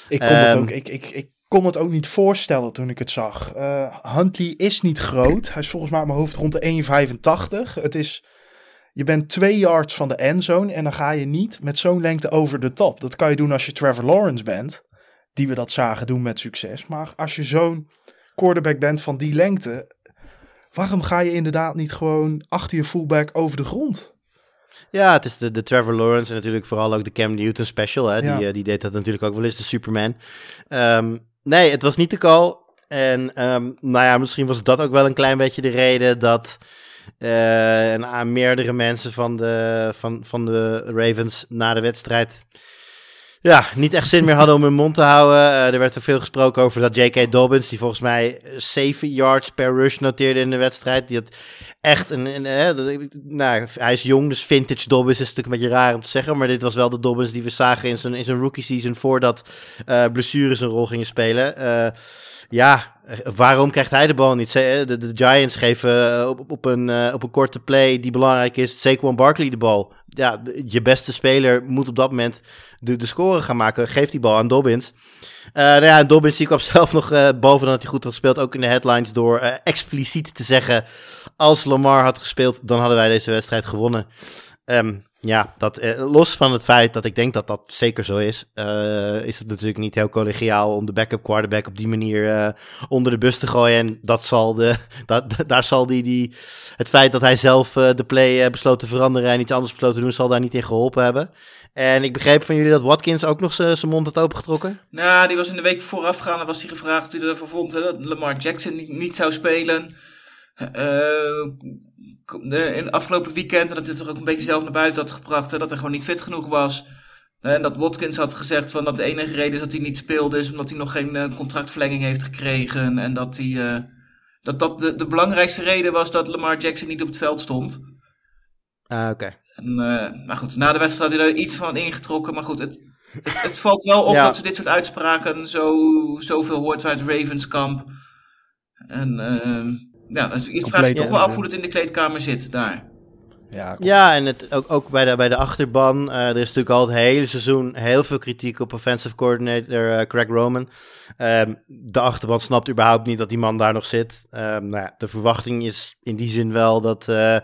Speaker 3: Ik kon, um, het, ook, ik, ik, ik kon het ook niet voorstellen toen ik het zag. Uh, Huntley is niet groot. Hij is volgens mij aan mijn hoofd rond de 1,85. Het is... Je bent twee yards van de endzone en dan ga je niet met zo'n lengte over de top. Dat kan je doen als je Trevor Lawrence bent, die we dat zagen doen met succes. Maar als je zo'n quarterback bent van die lengte, waarom ga je inderdaad niet gewoon achter je fullback over de grond?
Speaker 2: Ja, het is de, de Trevor Lawrence en natuurlijk vooral ook de Cam Newton special. Hè?
Speaker 3: Ja.
Speaker 2: Die, eh, die deed dat natuurlijk ook wel eens, de Superman. Ehm, nee, het was niet de call. En ehm, nou ja, misschien was dat ook wel een klein beetje de reden dat een, aan meerdere mensen van de, van, van de Ravens na de wedstrijd ja, niet echt zin meer hadden om hun mond te houden. Eh, er werd er veel gesproken over dat J.K. Dobbins, die volgens mij 7 yards per rush noteerde in de wedstrijd. Die had echt een. een dat- nou, hij is jong, dus vintage Dobbins is natuurlijk een beetje raar om te zeggen. Maar dit was wel de Dobbins die we zagen in zijn, in zijn rookie season voordat eh, blessures een rol gingen spelen. Eh, ja, waarom krijgt hij de bal niet? Eh, De, Giants geven eh, op, op, een, eh, op een korte play die belangrijk is, Saquon Barkley de bal. Ja, je beste speler moet op dat moment de, de score gaan maken. Geef die bal aan Dobbins. Nou ja, Dobbins die kwam zelf nog eh boven dat hij goed had gespeeld, ook in de headlines, door expliciet te zeggen, als Lamar had gespeeld, dan hadden wij deze wedstrijd gewonnen. Ehm, ja, dat, eh, los van het feit dat ik denk dat dat zeker zo is, eh, is het natuurlijk niet heel collegiaal om de backup quarterback op die manier eh, onder de bus te gooien. En dat zal de, dat, daar zal die, die, het feit dat hij zelf eh, de play besloot te veranderen en iets anders besloot te doen, zal daar niet in geholpen hebben. En ik begreep van jullie dat Watkins ook nog zijn mond had opengetrokken.
Speaker 1: Nou, die was in de week voorafgaande was hij gevraagd wat hij ervan vond hè, dat Lamar Jackson niet, zou spelen. De, in het afgelopen weekend, en dat hij toch ook een beetje zelf naar buiten had gebracht, hè, dat hij gewoon niet fit genoeg was. En dat Watkins had gezegd van dat de enige reden is dat hij niet speelde is omdat hij nog geen eh, contractverlenging heeft gekregen. En dat hij, eh, dat, dat de, de belangrijkste reden was dat Lamar Jackson niet op het veld stond.
Speaker 2: Ah, oké.
Speaker 1: En, eh, maar goed, na de wedstrijd had hij er iets van ingetrokken. Maar goed, het, het, het valt wel op
Speaker 2: Ja.
Speaker 1: dat ze dit soort uitspraken zo, zoveel hoort uit Ravenskamp. En eh, ja, dus iets vraagt je toch wel af hoe het in de kleedkamer zit daar.
Speaker 3: Ja, kom.
Speaker 2: Ja, en het, ook, ook bij, de, bij de achterban. eh, er is natuurlijk al het hele seizoen heel veel kritiek op offensive coordinator eh, Craig Roman. Ehm, de achterban snapt überhaupt niet dat die man daar nog zit. Ehm, nou ja, de verwachting is in die zin wel dat, eh,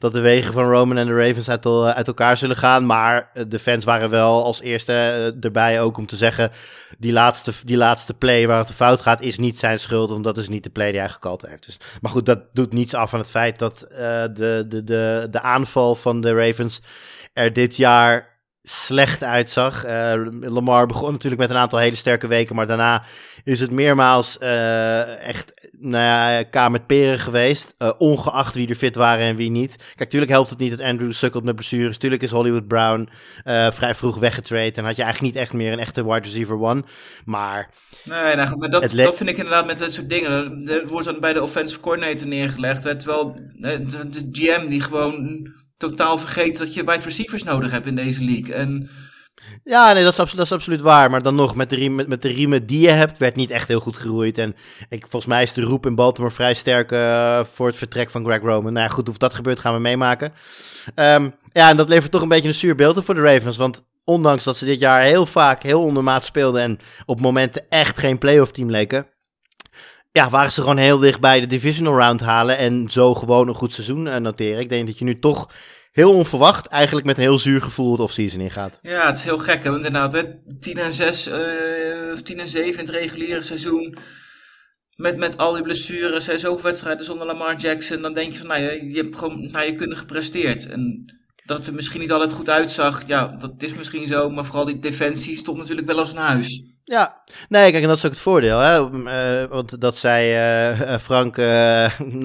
Speaker 2: dat de wegen van Roman en de Ravens uit, el- uit elkaar zullen gaan. Maar eh, de fans waren wel als eerste eh, erbij ook om te zeggen... Die laatste, die laatste play waar het fout gaat is niet zijn schuld. Want dat is niet de play die hij gekald heeft. Dus, maar goed, dat doet niets af van het feit dat eh, de, de, de, de aanval van de Ravens er dit jaar slecht uitzag. Eh, Lamar begon natuurlijk met een aantal hele sterke weken, maar daarna is het meermaals eh, echt nou ja, kamer met peren geweest. eh, ongeacht wie er fit waren en wie niet. Kijk, tuurlijk helpt het niet dat Andrew sukkelt met blessures. Tuurlijk is Hollywood Brown vrij vroeg weggetraind en had je eigenlijk niet echt meer een echte wide receiver one. Maar
Speaker 1: Nee, nou, maar dat, dat vind ik inderdaad met dat soort dingen. Dat wordt dan bij de offensive coordinator neergelegd. Hè, terwijl de, de GM die gewoon totaal vergeet dat je wide receivers nodig hebt in deze league. En
Speaker 2: Ja, nee, dat is, absoluut waar. Maar dan nog, met de, riemen, met, met de riemen die je hebt, werd niet echt heel goed geroeid. En ik, volgens mij is de roep in Baltimore vrij sterk eh, voor het vertrek van Greg Roman. Nou ja, goed, of dat gebeurt gaan we meemaken. Ehm, ja, en dat levert toch een beetje een zuur beeld op voor de Ravens. Want ondanks dat ze dit jaar heel vaak heel ondermaat speelden en op momenten echt geen playoff team leken... Ja, waren ze gewoon heel dichtbij de divisional round halen en zo gewoon een goed seizoen eh, noteren. Ik denk dat je nu toch heel onverwacht eigenlijk met een heel zuur gevoel het offseason ingaat.
Speaker 1: Ja, het is heel gek, want inderdaad, hè? 10 en 6, eh, of 10 en 7 in het reguliere seizoen. Met, met al die blessures, hè, zoveel wedstrijden zonder Lamar Jackson. Dan denk je van, nou, je, je hebt gewoon naar je kunnen gepresteerd. En dat het er misschien niet altijd goed uitzag, ja, dat is misschien zo. Maar vooral die defensie stond natuurlijk wel als een huis.
Speaker 2: Ja, nee, kijk, en dat is ook het voordeel. Hè? Eh, want dat zei eh, eh, Frank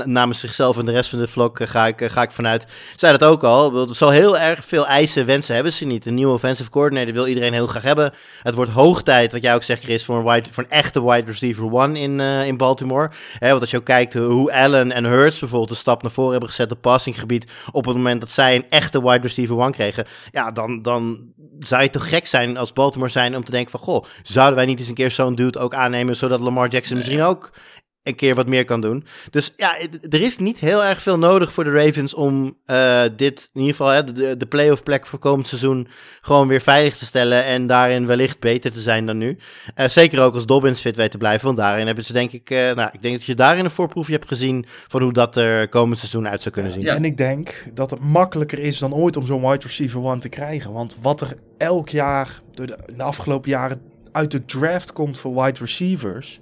Speaker 2: namens zichzelf en de rest van de vlog, ga, ik, ga ik vanuit. Zei dat ook al. Zo heel erg veel eisen, wensen hebben ze niet. Een nieuwe offensive coordinator wil iedereen heel graag hebben. Het wordt hoog tijd, wat jij ook zegt, Chris, voor een, wide, voor een echte wide receiver one in, in Baltimore. Hè, want als je ook kijkt hoe Allen en Hurts bijvoorbeeld een stap naar voren hebben gezet op passinggebied. op het moment dat zij een echte wide receiver one kregen. Ja, dan, dan zou je toch gek zijn als Baltimore zijn om te denken van... goh, zouden wij niet eens een keer zo'n dude ook aannemen... zodat Lamar Jackson misschien ook een keer wat meer kan doen. Dus ja, er is niet heel erg veel nodig voor de Ravens om uh, dit, in ieder geval hè, de, de playoff plek voor komend seizoen, gewoon weer veilig te stellen en daarin wellicht beter te zijn dan nu. Uh, zeker ook als Dobbins fit weet te blijven, want daarin hebben ze denk ik, uh, nou, ik denk dat je daarin een voorproefje hebt gezien van hoe dat er komend seizoen uit zou kunnen zien.
Speaker 3: Ja. En ik denk dat het makkelijker is dan ooit om zo'n wide receiver one te krijgen, want wat er elk jaar, door de, de afgelopen jaren uit de draft komt voor wide receivers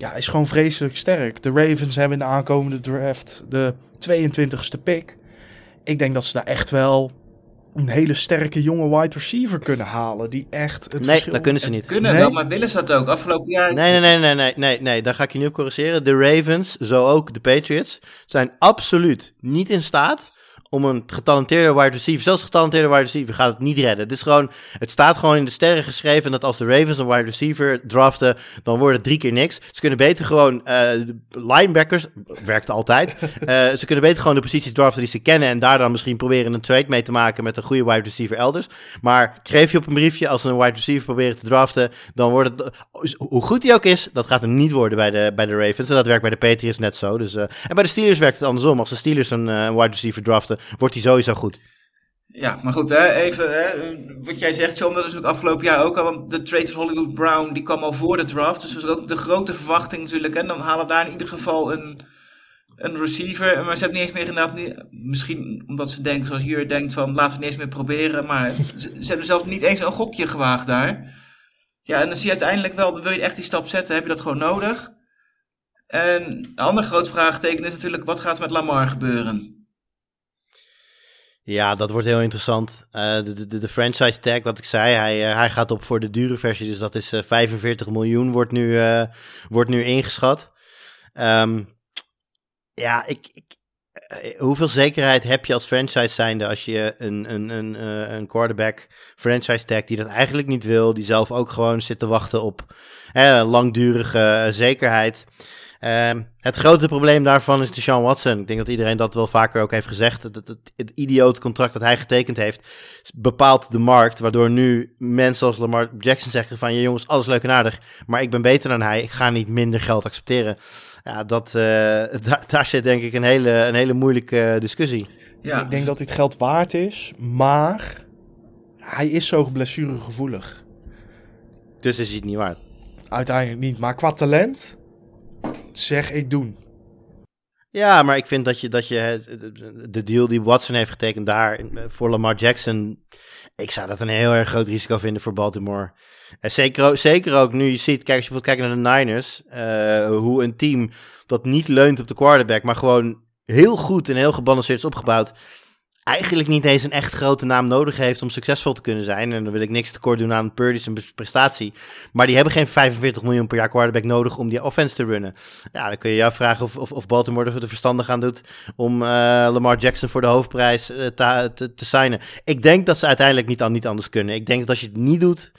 Speaker 3: ja, is gewoon vreselijk sterk. De Ravens hebben in de aankomende draft de 22ste pick. Ik denk dat ze daar echt wel een hele sterke jonge wide receiver kunnen halen. Die echt het
Speaker 2: Nee, dat kunnen ze niet.
Speaker 1: Kunnen
Speaker 3: Nee.
Speaker 1: wel, maar willen ze dat ook? Afgelopen jaar...
Speaker 2: Nee, nee, nee, nee, nee, nee, nee, daar ga ik je nu op corrigeren. De Ravens, zo ook de Patriots, zijn absoluut niet in staat om een getalenteerde wide receiver, zelfs getalenteerde wide receiver, gaat het niet redden. Het is gewoon, het staat gewoon in de sterren geschreven dat als de Ravens een wide receiver draften, dan wordt het drie keer niks. Ze kunnen beter gewoon uh, linebackers, werkt altijd, uh, ze kunnen beter gewoon de posities draften die ze kennen en daar dan misschien proberen een trade mee te maken met een goede wide receiver elders. Maar geef je op een briefje als ze een wide receiver proberen te draften, dan wordt het, hoe goed die ook is, dat gaat hem niet worden bij de, bij de Ravens. En dat werkt bij de Patriots net zo. Dus, uh, en bij de Steelers werkt het andersom. Als de Steelers een wide receiver draften, wordt hij sowieso goed.
Speaker 1: Ja, maar goed, hè, even hè, wat jij zegt, John, dat is ook afgelopen jaar ook al. Want de trade van Hollywood Brown die kwam al voor de draft. Dus dat was ook de grote verwachting natuurlijk. En dan halen daar in ieder geval een, een receiver. Maar ze hebben niet eens meer inderdaad, niet, misschien omdat ze denken zoals Jur denkt van laten we niet eens meer proberen. Maar ze, ze hebben zelf niet eens een gokje gewaagd daar. Ja, en dan zie je uiteindelijk wel, wil je echt die stap zetten, heb je dat gewoon nodig. En een ander groot vraagteken is natuurlijk, wat gaat er met Lamar gebeuren?
Speaker 2: Ja, dat wordt heel interessant. Uh, de, de, de, franchise tag, wat ik zei, hij, uh, hij gaat op voor de dure versie. Dus dat is uh, 45 miljoen, wordt nu, wordt nu ingeschat. Um, ja, ik, ik, hoeveel zekerheid heb je als franchise zijnde als je een, een, een, een quarterback franchise tag die dat eigenlijk niet wil, die zelf ook gewoon zit te wachten op langdurige zekerheid. Um, het grote probleem daarvan is de Sean Watson. Ik denk dat iedereen dat wel vaker ook heeft gezegd. Het, het, het, het idioot contract dat hij getekend heeft bepaalt de markt. Waardoor nu mensen als Lamar Jackson zeggen van... Ja jongens, alles leuk en aardig, maar ik ben beter dan hij. Ik ga niet minder geld accepteren. Ja, dat, uh, daar, daar zit denk ik een hele, een hele moeilijke discussie.
Speaker 3: Ja. Ik denk dat dit geld waard is, maar hij is zo blessuregevoelig.
Speaker 2: Dus is hij het niet waard?
Speaker 3: Uiteindelijk niet, maar qua talent zeg ik doen.
Speaker 2: Ja, maar ik vind dat je, dat je de deal die Watson heeft getekend daar voor Lamar Jackson. Ik zou dat een heel erg groot risico vinden voor Baltimore. En zeker, zeker ook nu je ziet, kijk, als je wilt kijken naar de Niners, uh, hoe een team dat niet leunt op de quarterback, maar gewoon heel goed en heel gebalanceerd is opgebouwd, eigenlijk niet eens een echt grote naam nodig heeft om succesvol te kunnen zijn. En dan wil ik niks tekort doen aan Purdy's prestatie. Maar die hebben geen 45 miljoen per jaar quarterback nodig om die offense te runnen. Ja, dan kun je je afvragen of, of, of Baltimore er verstandig aan doet om uh, Lamar Jackson voor de hoofdprijs uh, te, te, te signen. Ik denk dat ze uiteindelijk niet, niet anders kunnen. Ik denk dat als je het niet doet,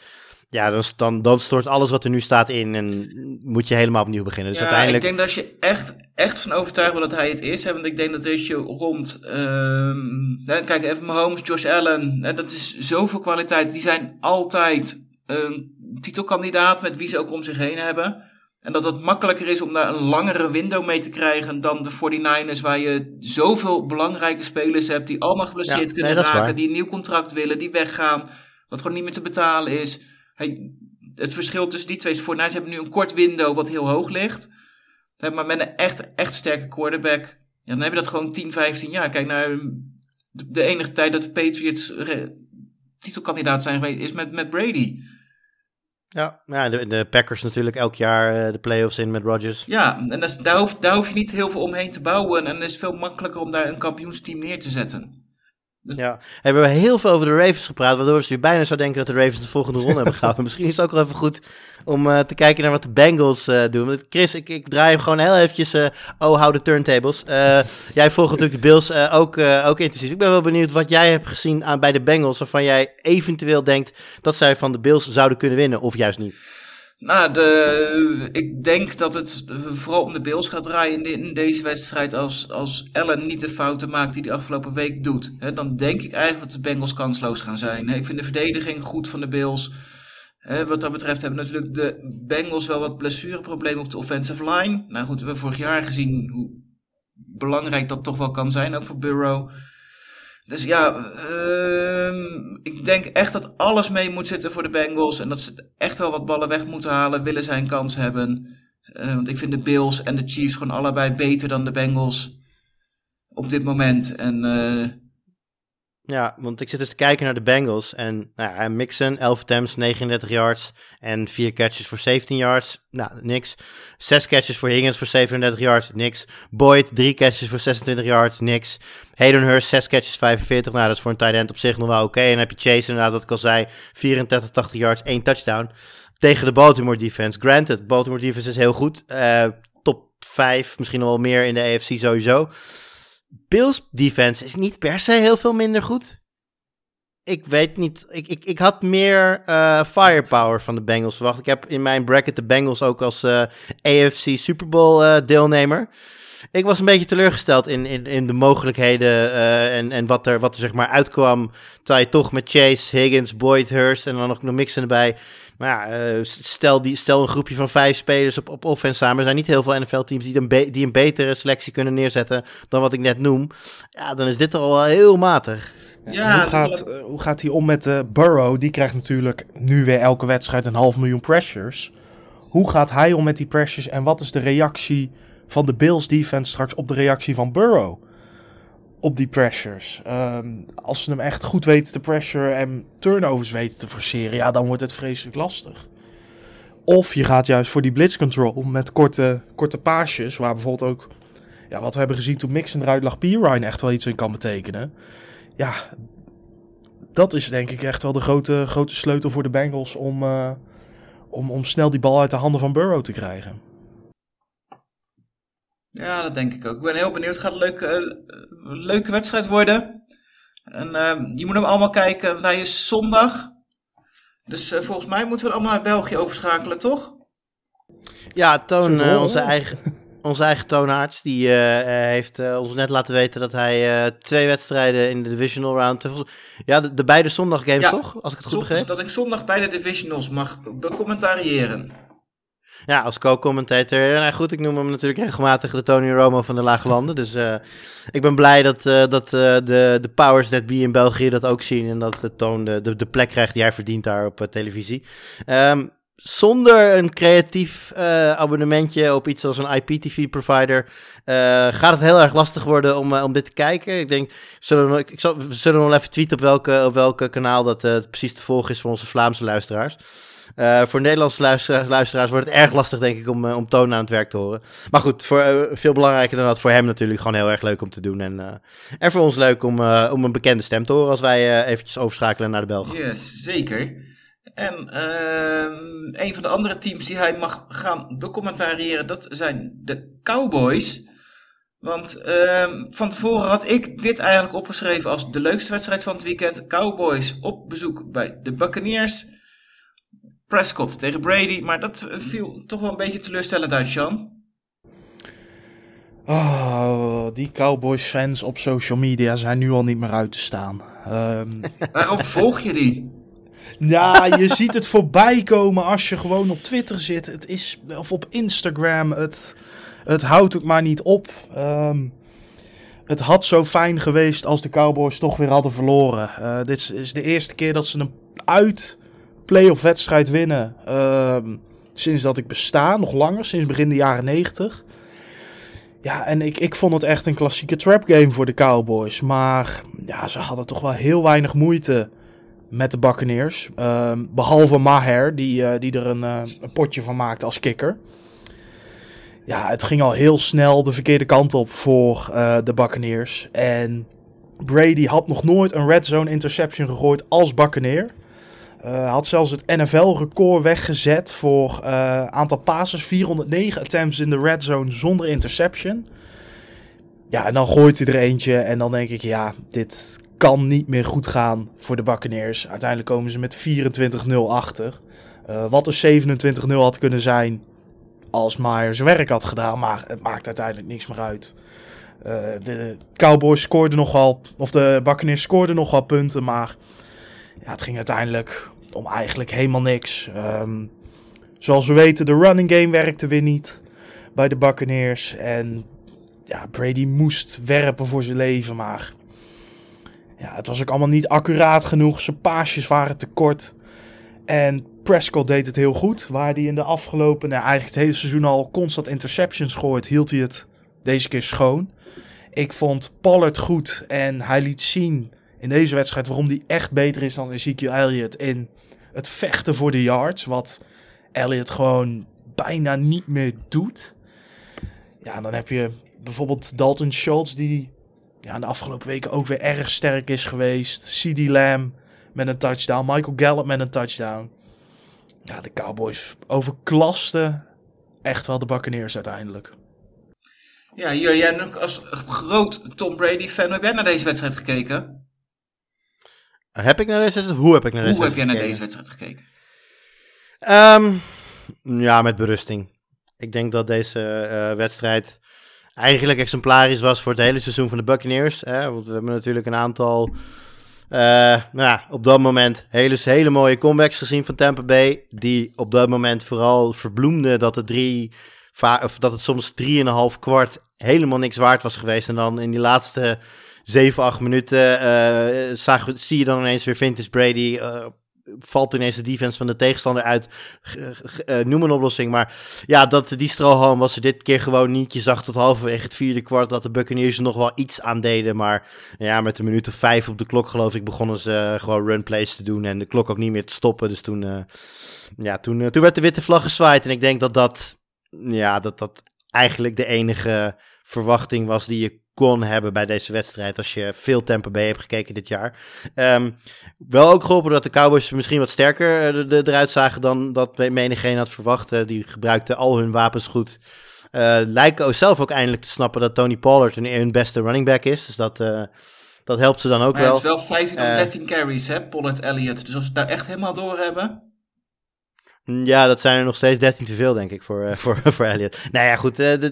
Speaker 2: ja, dan, dan, dan stort alles wat er nu staat in en moet je helemaal opnieuw beginnen. Dus
Speaker 1: ja,
Speaker 2: uiteindelijk...
Speaker 1: ik denk dat als je echt, echt van overtuigd bent dat hij het is, hè, want ik denk dat als je rond, um, hè, kijk even Mahomes, Josh Allen, hè, dat is zoveel kwaliteit. Die zijn altijd een titelkandidaat met wie ze ook om zich heen hebben. En dat het makkelijker is om daar een langere window mee te krijgen dan de 49ers, waar je zoveel belangrijke spelers hebt die allemaal geblesseerd
Speaker 2: Ja,
Speaker 1: kunnen
Speaker 2: nee,
Speaker 1: raken, die een nieuw contract willen, die weggaan, wat gewoon niet meer te betalen is. Het verschil tussen die twee is voor Niners hebben nu een kort window wat heel hoog ligt. Maar met een echt, echt sterke quarterback, ja, dan heb je dat gewoon 10, 15 jaar. Kijk naar de, de enige tijd dat de Patriots titelkandidaat zijn geweest, is met, met Brady.
Speaker 2: Ja, ja de, de Packers natuurlijk elk jaar uh, de playoffs in met Rodgers.
Speaker 1: Ja, en dat is, daar, hoef, daar hoef je niet heel veel omheen te bouwen. En het is veel makkelijker om daar een kampioensteam neer te zetten.
Speaker 2: Ja, hebben we heel veel over de Ravens gepraat, waardoor ze bijna zou denken dat de Ravens de volgende ronde hebben gehaald. Maar misschien is het ook wel even goed om uh, te kijken naar wat de Bengals uh, doen. Want Chris, ik, ik draai hem gewoon heel eventjes, uh, oh, hou de turntables. jij volgt natuurlijk de Bills ook, ook intensief. Ik ben wel benieuwd wat jij hebt gezien aan, bij de Bengals, waarvan jij eventueel denkt dat zij van de Bills zouden kunnen winnen, of juist niet.
Speaker 1: Nou, ik denk dat het vooral om de Bills gaat draaien in, de, in deze wedstrijd. Als, als Allen niet de fouten maakt die hij afgelopen week doet. Dan denk ik eigenlijk dat de Bengals kansloos gaan zijn. Ik vind de verdediging goed van de Bills. Wat dat betreft hebben natuurlijk de Bengals wel wat blessureproblemen op de offensive line. Nou goed, we hebben vorig jaar gezien hoe belangrijk dat toch wel kan zijn, ook voor Burrow. Dus ja, ehm, ik denk echt dat alles mee moet zitten voor de Bengals. En dat ze echt wel wat ballen weg moeten halen, willen zij een kans hebben. Eh, want ik vind de Bills en de Chiefs gewoon allebei beter dan de Bengals op dit moment. En eh,
Speaker 2: Ja, want ik zit dus te kijken naar de Bengals. En nou ja, Mixon, 11 attempts, 39 yards. En 4 catches voor 17 yards. Nou, niks. 6 catches voor Higgins voor 37 yards. Niks. Boyd, 3 catches voor 26 yards. Niks. Hayden Hurst, 6 catches, 45. Nou, dat is voor een tight end op zich nog wel oké. En dan heb je Chase inderdaad, wat ik al zei. 34, 80 yards, 1 touchdown. Tegen de Baltimore defense. Granted, Baltimore defense is heel goed. Eh, top 5, misschien nog wel meer in de AFC sowieso. Bills defense is niet per se heel veel minder goed. Ik weet niet. Ik, ik, ik had meer eh, firepower van de Bengals verwacht. Ik heb in mijn bracket de Bengals ook als eh, AFC Super Bowl eh, deelnemer. Ik was een beetje teleurgesteld in, in, in de mogelijkheden en, en wat er, wat er zeg maar uitkwam. Terwijl je toch met Chase, Higgins, Boyd, Hurst en dan nog nog mixen erbij. Maar ja, eh, stel, die, stel een groepje van vijf spelers op, op offense samen. Er zijn niet heel veel NFL-teams die, een die een betere selectie kunnen neerzetten dan wat ik net noem. Ja, dan is dit al wel heel matig.
Speaker 1: ja,
Speaker 3: hoe, gaat, eh, hoe gaat hij om met eh, Burrow? Die krijgt natuurlijk nu weer elke wedstrijd een half miljoen pressures. Hoe gaat hij om met die pressures en wat is de reactie van de Bills defense straks op de reactie van Burrow? Op die pressures. Ehm, als ze hem echt goed weten te pressure en turnovers weten te forceren, ja, dan wordt het vreselijk lastig. Of je gaat juist voor die blitz control met korte, korte paasjes, waar bijvoorbeeld ook, ja, wat we hebben gezien toen Mixon eruit lag, Pirine echt wel iets in kan betekenen. Ja, dat is denk ik echt wel de grote, grote sleutel voor de Bengals om, eh, om, om snel die bal uit de handen van Burrow te krijgen.
Speaker 1: Ja, dat denk ik ook. Ik ben heel benieuwd. Het gaat een leuke, eh, leuke wedstrijd worden. En ehm, je moet hem allemaal kijken. want Hij is zondag. Dus eh, volgens mij moeten we allemaal naar België overschakelen, toch?
Speaker 2: Ja, Toon, eh, onze, eigen, onze eigen toonaards, die heeft ons net laten weten dat hij eh, twee wedstrijden in de divisional round... Ja, de, de beide zondaggames
Speaker 1: Ja.
Speaker 2: toch? Als ik het goed
Speaker 1: Zo-
Speaker 2: begreep.
Speaker 1: dat ik zondag bij de divisionals mag becommentariëren.
Speaker 2: Ja, als co-commentator. Nou goed, ik noem hem natuurlijk regelmatig de Tony Romo van de Lage Landen. Dus eh, ik ben blij dat, eh, dat eh, de, de powers that be in België dat ook zien. En dat de Toon de, de, plek krijgt die hij verdient daar op televisie. Ehm, zonder een creatief abonnementje op iets als een IPTV-provider gaat het heel erg lastig worden om, om dit te kijken. Ik denk, zullen we, ik zal, we zullen wel even tweeten op welke, op welke kanaal dat precies te volgen is voor onze Vlaamse luisteraars. Eh, voor Nederlandse luisteraars, luisteraars wordt het erg lastig, denk ik, om, eh, om Toon aan het werk te horen. Maar goed, voor, eh, veel belangrijker dan dat, voor hem natuurlijk gewoon heel erg leuk om te doen. En, en voor ons leuk om, om een bekende stem te horen als wij eventjes overschakelen naar de Belgen.
Speaker 1: Yes, zeker. En ehm, een van de andere teams die hij mag gaan becommentariëren, dat zijn de Cowboys. Want ehm, van tevoren had ik dit eigenlijk opgeschreven als de leukste wedstrijd van het weekend. Cowboys op bezoek bij de Buccaneers. Prescott tegen Brady, maar dat eh, viel toch wel een beetje teleurstellend uit, Sean.
Speaker 3: Oh, die Cowboys fans op social media zijn nu al niet meer uit te staan. Ehm,
Speaker 1: Waarom volg je die?
Speaker 3: ja, je ziet het voorbij komen als je gewoon op Twitter zit. Het is, of op Instagram. Het, het houdt ook maar niet op. Ehm, het had zo fijn geweest als de Cowboys toch weer hadden verloren. Eh, dit is, is de eerste keer dat ze een uit playoff wedstrijd winnen. ehm, sinds dat ik besta, nog langer, sinds begin de jaren 90. Ja, en ik, ik vond het echt een klassieke trap game voor de Cowboys. Maar ja, ze hadden toch wel heel weinig moeite met de Buccaneers. Ehm, behalve Maher, die, eh, die er een, eh, een potje van maakte als kikker. Ja, het ging al heel snel de verkeerde kant op voor eh, de Buccaneers. En Brady had nog nooit een red zone interception gegooid als Buccaneer. Eh, had zelfs het NFL-record weggezet voor eh, aantal passes. 409 attempts in de red zone zonder interception. Ja, en dan gooit hij er eentje. En dan denk ik, ja, dit kan niet meer goed gaan voor de Buccaneers. Uiteindelijk komen ze met 24-0 achter. Eh, wat er 27-0 had kunnen zijn als Meyer zijn werk had gedaan. Maar het maakt uiteindelijk niks meer uit. De Cowboys scoorden nogal, of de Buccaneers scoorden nogal punten. Maar ja, het ging uiteindelijk om eigenlijk helemaal niks. Ehm, zoals we weten, de running game werkte weer niet bij de Buccaneers. En ja, Brady moest werpen voor zijn leven, maar ja, het was ook allemaal niet accuraat genoeg. Zijn paasjes waren te kort. En Prescott deed het heel goed. Waar hij in de afgelopen, nou, eigenlijk het hele seizoen al constant interceptions gooit, hield hij het deze keer schoon. Ik vond Pollard goed en hij liet zien in deze wedstrijd waarom hij echt beter is dan Ezekiel Elliott in het vechten voor de yards. Wat Elliott gewoon bijna niet meer doet. Ja, dan heb je bijvoorbeeld Dalton Schultz die ja, de afgelopen weken ook weer erg sterk is geweest. CD Lamb met een touchdown. Michael Gallup met een touchdown. Ja, de Cowboys overklasten echt wel de Buccaneers uiteindelijk.
Speaker 1: Ja, jij als groot Tom Brady-fan, heb jij naar deze wedstrijd gekeken?
Speaker 2: Heb ik naar deze wedstrijd? Hoe heb ik naar deze
Speaker 1: Hoe heb jij naar
Speaker 2: gekeken?
Speaker 1: deze wedstrijd gekeken?
Speaker 2: Ehm, ja, met berusting. Ik denk dat deze eh, wedstrijd eigenlijk exemplarisch was voor het hele seizoen van de Buccaneers. Hè? Want we hebben natuurlijk een aantal, eh, nou ja, op dat moment hele, hele mooie comebacks gezien van Tampa Bay. Die op dat moment vooral verbloemden dat het drie, of dat het soms drieënhalf kwart helemaal niks waard was geweest. En dan in die laatste zeven, acht minuten eh, zag, zie je dan ineens weer Vintage Brady. eh, valt ineens de defense van de tegenstander uit. Eh, noem een oplossing. Maar ja, dat, die strohalm was er dit keer gewoon niet. Je zag tot halverwege het vierde kwart dat de Buccaneers er nog wel iets aan deden. Maar ja, met een minuut of vijf op de klok geloof ik begonnen ze eh, gewoon run plays te doen. En de klok ook niet meer te stoppen. Dus toen, eh, ja, toen, eh, toen werd de witte vlag gezwaaid. En ik denk dat dat, ja, dat, dat eigenlijk de enige verwachting was die je kon hebben bij deze wedstrijd. Als je veel Tampa Bay hebt gekeken dit jaar. Ehm, wel ook geholpen dat de Cowboys misschien wat sterker eh, de- de- eruit zagen dan dat menigeen had verwacht. Eh, die gebruikten al hun wapens goed. Eh lijken zelf ook eindelijk te snappen dat Tony Pollard hun, hun beste running back is. Dus dat, dat helpt ze dan ook
Speaker 1: Maar het
Speaker 2: wel.
Speaker 1: is wel 15 op
Speaker 2: Eh.
Speaker 1: 13 carries, hè, Pollard Elliott. Dus als we het nou echt helemaal door hebben...
Speaker 2: Ja, dat zijn er nog steeds 13 te veel, denk ik, voor, eh, voor, voor Elliott. Nou ja, goed, eh, eh,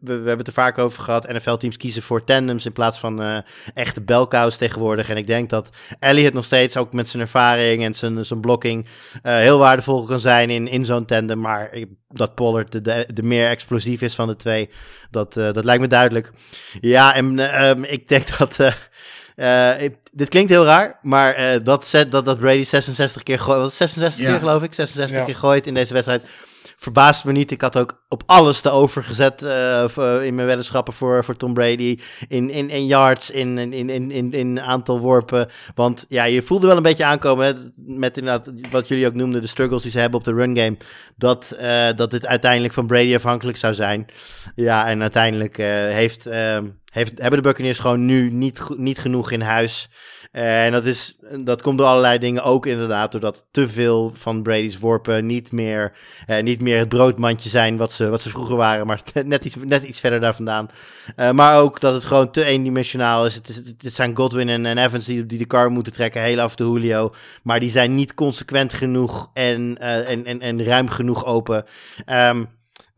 Speaker 2: we, hebben het er vaak over gehad. NFL-teams kiezen voor tandems in plaats van echte belcows tegenwoordig. En ik denk dat Elliott nog steeds, ook met zijn ervaring en zijn, zijn blocking, heel waardevol kan zijn in, in zo'n tandem. Maar dat Pollard de, de, de meer explosief is van de twee, dat, dat lijkt me duidelijk. Ja, en eh, ehm, ik denk dat... eh, ik- dit klinkt heel raar, maar eh, dat, set, dat, dat Brady 66 keer gooit, wat 66
Speaker 1: Ja.
Speaker 2: keer geloof ik, 66
Speaker 3: Ja.
Speaker 2: keer gooit in deze wedstrijd, verbaast me niet. Ik had ook op alles te overgezet eh, in mijn weddenschappen voor, voor Tom Brady, in, in, in yards, in, in, in, in, aantal worpen. Want ja, je voelde wel een beetje aankomen, hè, met inderdaad wat jullie ook noemden, de struggles die ze hebben op de run game, dat, eh, dat dit uiteindelijk van Brady afhankelijk zou zijn. Ja, en uiteindelijk eh, heeft, ehm, heeft, hebben de Buccaneers gewoon nu niet, niet genoeg in huis. En dat, is, dat komt door allerlei dingen ook inderdaad, doordat te veel van Brady's worpen niet meer, eh, niet meer het broodmandje zijn wat ze, wat ze vroeger waren, maar net iets, net iets verder daar vandaan. Eh, maar ook dat het gewoon te eendimensionaal is. Het, is, het zijn Godwin en, en Evans die, die de car moeten trekken, heel af de Julio. Maar die zijn niet consequent genoeg en, eh, en, en, en ruim genoeg open. Ehm,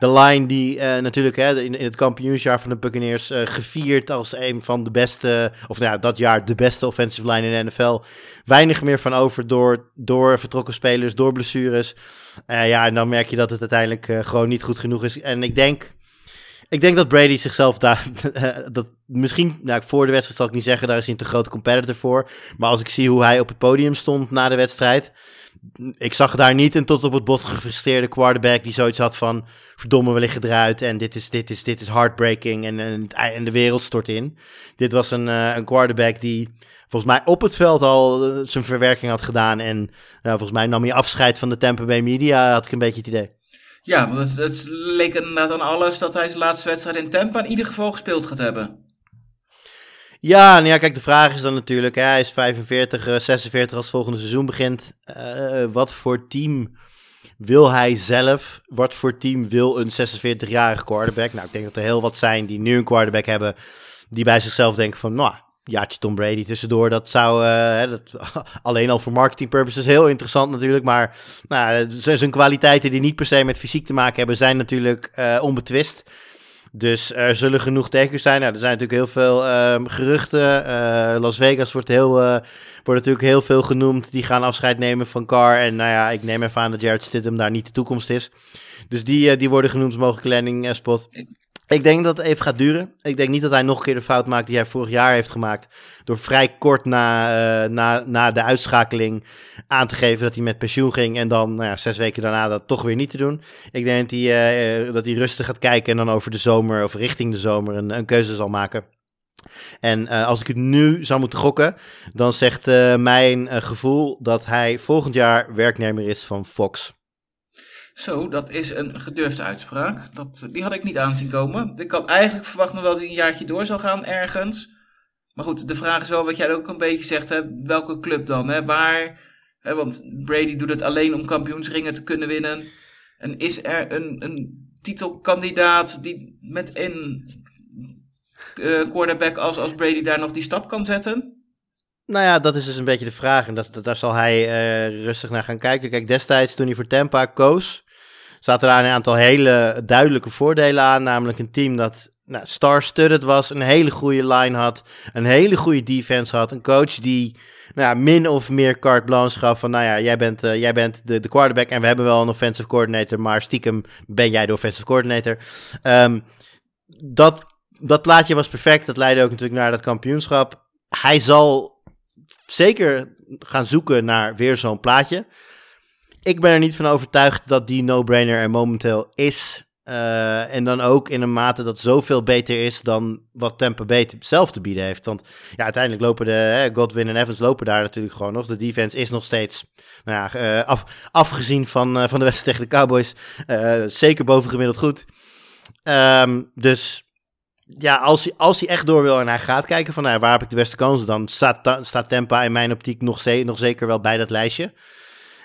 Speaker 2: de line die eh, natuurlijk hè, in, in het kampioensjaar van de Buccaneers eh, gevierd als een van de beste, of nou ja, dat jaar de beste offensive line in de NFL. Weinig meer van over door, door vertrokken spelers, door blessures. Eh, ja, en dan merk je dat het uiteindelijk gewoon niet goed genoeg is. En ik denk, ik denk dat Brady zichzelf daar, dat misschien, nou, voor de wedstrijd zal ik niet zeggen, daar is hij een te grote competitor voor. Maar als ik zie hoe hij op het podium stond na de wedstrijd, ik zag daar niet een tot op het bot gefrustreerde quarterback die zoiets had van verdomme, we liggen eruit en dit is, dit is, dit is heartbreaking en, en, de wereld stort in. Dit was een, eh, een quarterback die volgens mij op het veld al eh, zijn verwerking had gedaan en nou, volgens mij nam hij afscheid van de Tampa Bay media, had ik een beetje het idee.
Speaker 1: Ja, want het, het leek inderdaad aan alles dat hij zijn laatste wedstrijd in Tampa in ieder geval gespeeld gaat hebben.
Speaker 2: Ja, nou ja, kijk, de vraag is dan natuurlijk, hij is 45, eh, 46 als het volgende seizoen begint. Eh, wat voor team wil hij zelf? Wat voor team wil een 46-jarige quarterback? Nou, ik denk dat er heel wat zijn die nu een quarterback hebben, die bij zichzelf denken van, nou, jaartje Tom Brady tussendoor, dat zou, eh, dat, alleen al voor marketing purposes heel interessant natuurlijk, maar nou, zijn kwaliteiten die niet per se met fysiek te maken hebben, zijn natuurlijk eh, onbetwist. Dus er zullen genoeg tekens zijn. Nou, er zijn natuurlijk heel veel ehm, geruchten. Eh, Las Vegas wordt, heel, eh, wordt natuurlijk heel veel genoemd. Die gaan afscheid nemen van Carr. En nou ja, ik neem even aan dat Jared Stidham daar niet de toekomst is. Dus die, eh, die worden genoemd als mogelijke landing spot. Ik denk dat het even gaat duren. Ik denk niet dat hij nog een keer de fout maakt die hij vorig jaar heeft gemaakt. Door vrij kort na, eh, na, na de uitschakeling aan te geven dat hij met pensioen ging. En dan nou ja, zes weken daarna dat toch weer niet te doen. Ik denk dat hij, eh, dat hij rustig gaat kijken en dan over de zomer of richting de zomer een, een keuze zal maken. En eh, als ik het nu zou moeten gokken, dan zegt mijn gevoel dat hij volgend jaar werknemer is van Fox.
Speaker 1: Zo, dat is een gedurfde uitspraak. Dat, die had ik niet aanzien komen. Ik had eigenlijk verwacht wel dat hij een jaartje door zou gaan ergens. Maar goed, de vraag is wel wat jij ook een beetje zegt. Hè? Welke club dan? Hè? Waar? Hè? Want Brady doet het alleen om kampioensringen te kunnen winnen. En is er een, een titelkandidaat die met een eh, quarterback als, als Brady daar nog die stap kan zetten?
Speaker 2: Nou ja, dat is dus een beetje de vraag. En dat, dat- daar zal hij eh, rustig naar gaan kijken. Kijk, destijds toen hij voor Tampa koos, zaten daar een aantal hele duidelijke voordelen aan. Namelijk een team dat nou, star-studded was, een hele goede line had, een hele goede defense had. Een coach die nou min of meer carte blanche gaf van, nou ja, jij bent, eh, jij bent de, de quarterback en we hebben wel een offensive coordinator, maar stiekem ben jij de offensive coordinator. Ehm, dat, dat plaatje was perfect. Dat leidde ook natuurlijk naar dat kampioenschap. Hij zal zeker gaan zoeken naar weer zo'n plaatje. Ik ben er niet van overtuigd dat die no-brainer er momenteel is. Eh, en dan ook in een mate dat zoveel beter is dan wat Tampa Bay zelf te bieden heeft. Want ja, uiteindelijk lopen de Godwin en Evans lopen daar natuurlijk gewoon nog. De defense is nog steeds, nou ja, eh, af, afgezien van, eh, van de wedstrijd tegen de Cowboys, zeker bovengemiddeld goed. Ehm, dus ja, als hij, als hij echt door wil en hij gaat kijken van nou, waar heb ik de beste kansen, dan staat, Ta- staat Tampa in mijn optiek nog zeker wel bij dat lijstje.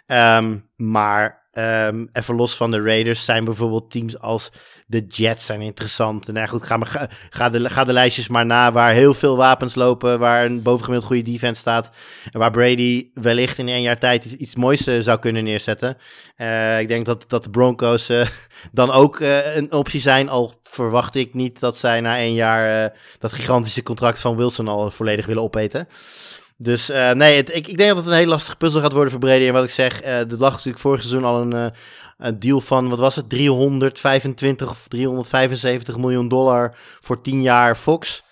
Speaker 2: Ehm, maar ehm, even los van de Raiders zijn bijvoorbeeld teams als de Jets zijn interessant. En nou goed, ga, maar, ga, de, ga de lijstjes maar na waar heel veel wapens lopen, waar een bovengemiddeld goede defense staat. En waar Brady wellicht in één jaar tijd iets, moois eh, zou kunnen neerzetten. Eh, ik denk dat, dat de Broncos eh, dan ook een optie zijn. Al verwacht ik niet dat zij na één jaar dat gigantische contract van Wilson al volledig willen opeten. Dus eh, nee, het, ik, ik denk dat het een hele lastige puzzel gaat worden voor Brady. En wat ik zeg, eh er lag natuurlijk vorig seizoen al een, eh, een deal van, wat was het, 325 of 375 miljoen dollar voor 10 jaar Fox.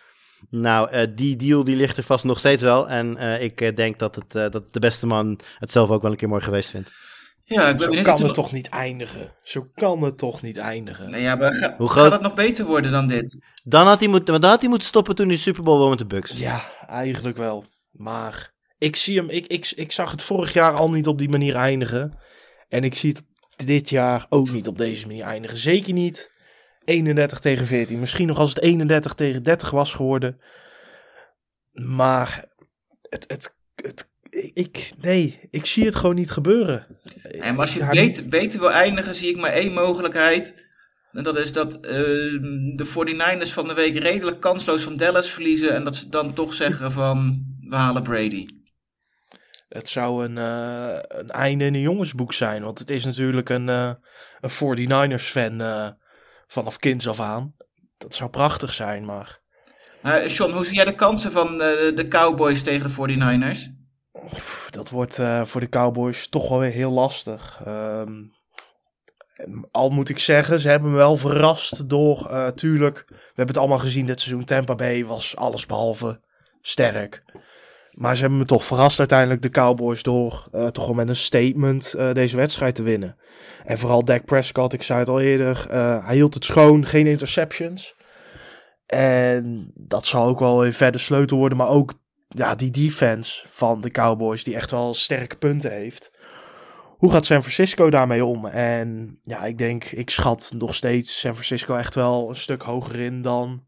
Speaker 2: Nou, eh, die deal die ligt er vast nog steeds wel. En eh, ik eh, denk dat, het, eh, dat de beste man het zelf ook wel een keer mooi geweest vindt.
Speaker 1: Ja, ik ben
Speaker 3: Zo kan het toch niet eindigen. Zo kan het toch niet eindigen.
Speaker 1: Nee, ja, maar ga-
Speaker 2: Hoe
Speaker 1: gaat
Speaker 2: groot-
Speaker 1: het nog beter worden dan dit?
Speaker 2: Dan had hij moeten, dan had hij moeten stoppen toen hij de Super Bowl won met de Bucks.
Speaker 3: Ja, eigenlijk wel. Maar ik zie hem, ik, ik, ik zag het vorig jaar al niet op die manier eindigen. En ik zie het dit jaar ook niet op deze manier eindigen. Zeker niet 31 tegen 14. Misschien nog als het 31 tegen 30 was geworden. Maar het, het, het, ik, nee, ik zie het gewoon niet gebeuren.
Speaker 1: En als je beter, beter wil eindigen, zie ik maar één mogelijkheid. En dat is dat eh, de 49ers van de week redelijk kansloos van Dallas verliezen. En dat ze dan toch zeggen van, we halen Brady.
Speaker 3: Het zou een, eh, een einde in een jongensboek zijn. Want het is natuurlijk een, eh, een 49ers fan eh, vanaf kinds af aan. Dat zou prachtig zijn, maar
Speaker 1: Maar Sean, hoe zie jij de kansen van de Cowboys tegen de 49ers?
Speaker 3: pff, dat wordt voor de Cowboys toch wel weer heel lastig. Ehm, al moet ik zeggen, ze hebben me wel verrast door, tuurlijk, we hebben het allemaal gezien dit seizoen. Tampa Bay was alles behalve sterk. Maar ze hebben me toch verrast uiteindelijk, de Cowboys, door eh, toch wel met een statement eh, deze wedstrijd te winnen. En vooral Dak Prescott, ik zei het al eerder, eh, hij hield het schoon, geen interceptions. En dat zal ook wel weer verder sleutel worden, maar ook ja, die defense van de Cowboys, die echt wel sterke punten heeft. Hoe gaat San Francisco daarmee om? En ja, ik denk, ik schat nog steeds San Francisco echt wel een stuk hoger in dan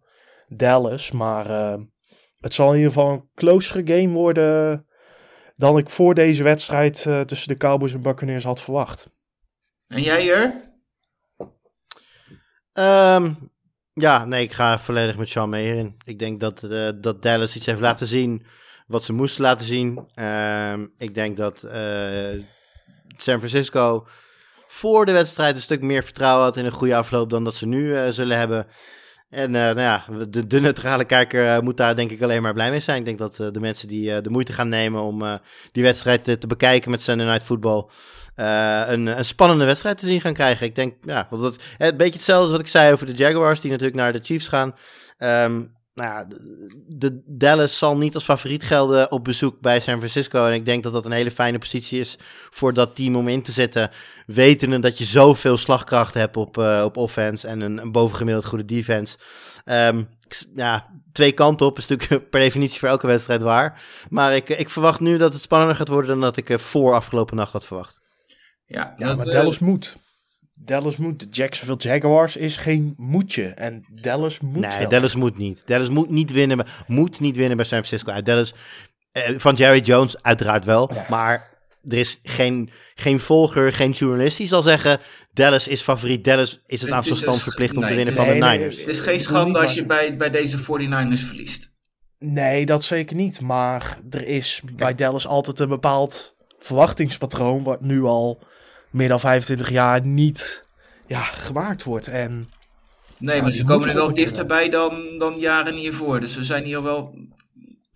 Speaker 3: Dallas. Maar het zal in ieder geval een closere game worden dan ik voor deze wedstrijd eh, tussen de Cowboys en Buccaneers had verwacht.
Speaker 1: En jij er?
Speaker 2: Ehm, ja, nee, ik ga volledig met Sean mee hierin. Ik denk dat, eh, dat Dallas iets heeft laten zien wat ze moesten laten zien. Ehm, ik denk dat eh, San Francisco voor de wedstrijd een stuk meer vertrouwen had in een goede afloop dan dat ze nu eh, zullen hebben. En uh, nou ja, de, neutrale kijker uh, moet daar denk ik alleen maar blij mee zijn. Ik denk dat uh, de mensen die de moeite gaan nemen om die wedstrijd te, bekijken met Sunday Night Football... Een, een, spannende wedstrijd te zien gaan krijgen. Ik denk, ja, dat, een beetje hetzelfde als wat ik zei over de Jaguars, die natuurlijk naar de Chiefs gaan. Um, nou ja, de Dallas zal niet als favoriet gelden op bezoek bij San Francisco. En ik denk dat dat een hele fijne positie is voor dat team om in te zetten. Wetende dat je zoveel slagkracht hebt op, uh, op offense en een, een bovengemiddeld goede defense. Um, ja, twee kanten op is natuurlijk per definitie voor elke wedstrijd waar. Maar ik, ik verwacht nu dat het spannender gaat worden dan dat ik voor afgelopen nacht had verwacht.
Speaker 3: Ja, ja maar Dallas moet. Dallas moet. De Jacksonville Jaguars is geen moetje. En Dallas moet
Speaker 2: Nee, Dallas moet niet. Dallas moet niet winnen, moet niet winnen bij San Francisco. Dallas, eh, van Jerry Jones uiteraard wel. Maar er is geen, geen volger, geen journalist die zal zeggen... Dallas is favoriet, Dallas is het aan verstand verplicht om te winnen van de Niners.
Speaker 1: het is geen schande als je bij, bij deze 49ers verliest.
Speaker 3: Nee, dat zeker niet. Maar er is bij Dallas altijd een bepaald verwachtingspatroon... wat nu al meer dan 25 jaar niet ja, gemaakt wordt. En,
Speaker 1: nee, maar ze komen nu wel dichterbij dan, dan jaren hiervoor. Dus ze zijn hier wel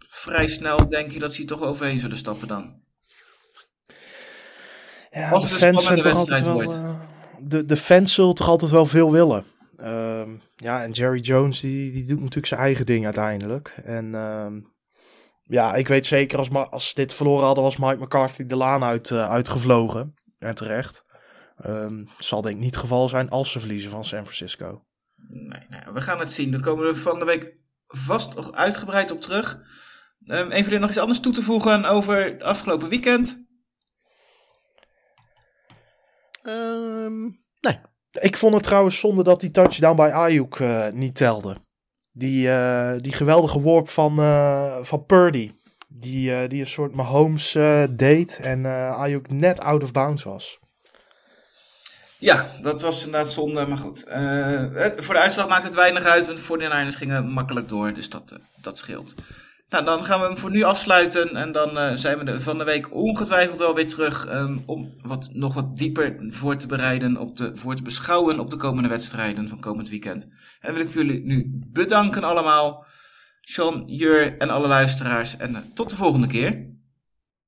Speaker 1: vrij snel, denk ik, dat ze hier toch overheen zullen stappen dan.
Speaker 3: Ja, Als de fans zijn toch altijd wel, uh, de, de fans zullen toch altijd wel veel willen. Uh, ja, en Jerry Jones die, die doet natuurlijk zijn eigen ding uiteindelijk. En uh, ja, ik weet zeker als, als dit verloren hadden, was Mike McCarthy de laan uit, uh, uitgevlogen. En terecht. Um, zal denk ik niet het geval zijn als ze verliezen van San Francisco.
Speaker 1: Nee, nee, we gaan het zien. Daar komen we van de week vast nog uitgebreid op terug. Um, even er nog iets anders toe te voegen over het afgelopen weekend?
Speaker 3: Um, nee. Ik vond het trouwens zonde dat die touchdown bij Ayuk uh, niet telde. Die, uh, die geweldige worp van, uh, van Purdy. Die, die een soort Mahomes deed en Ayuk net out of bounds was.
Speaker 1: Ja, dat was inderdaad zonde, maar goed. voor de uitslag maakt het weinig uit, want voor de Niners gingen makkelijk door, dus dat, dat scheelt. Nou, dan gaan we hem voor nu afsluiten en dan zijn we van de week ongetwijfeld wel weer terug um, om wat, nog wat dieper voor te bereiden, op de, voor te beschouwen op de komende wedstrijden van komend weekend. En wil ik jullie nu bedanken allemaal, Sean, Jur en alle luisteraars en uh, tot de volgende keer.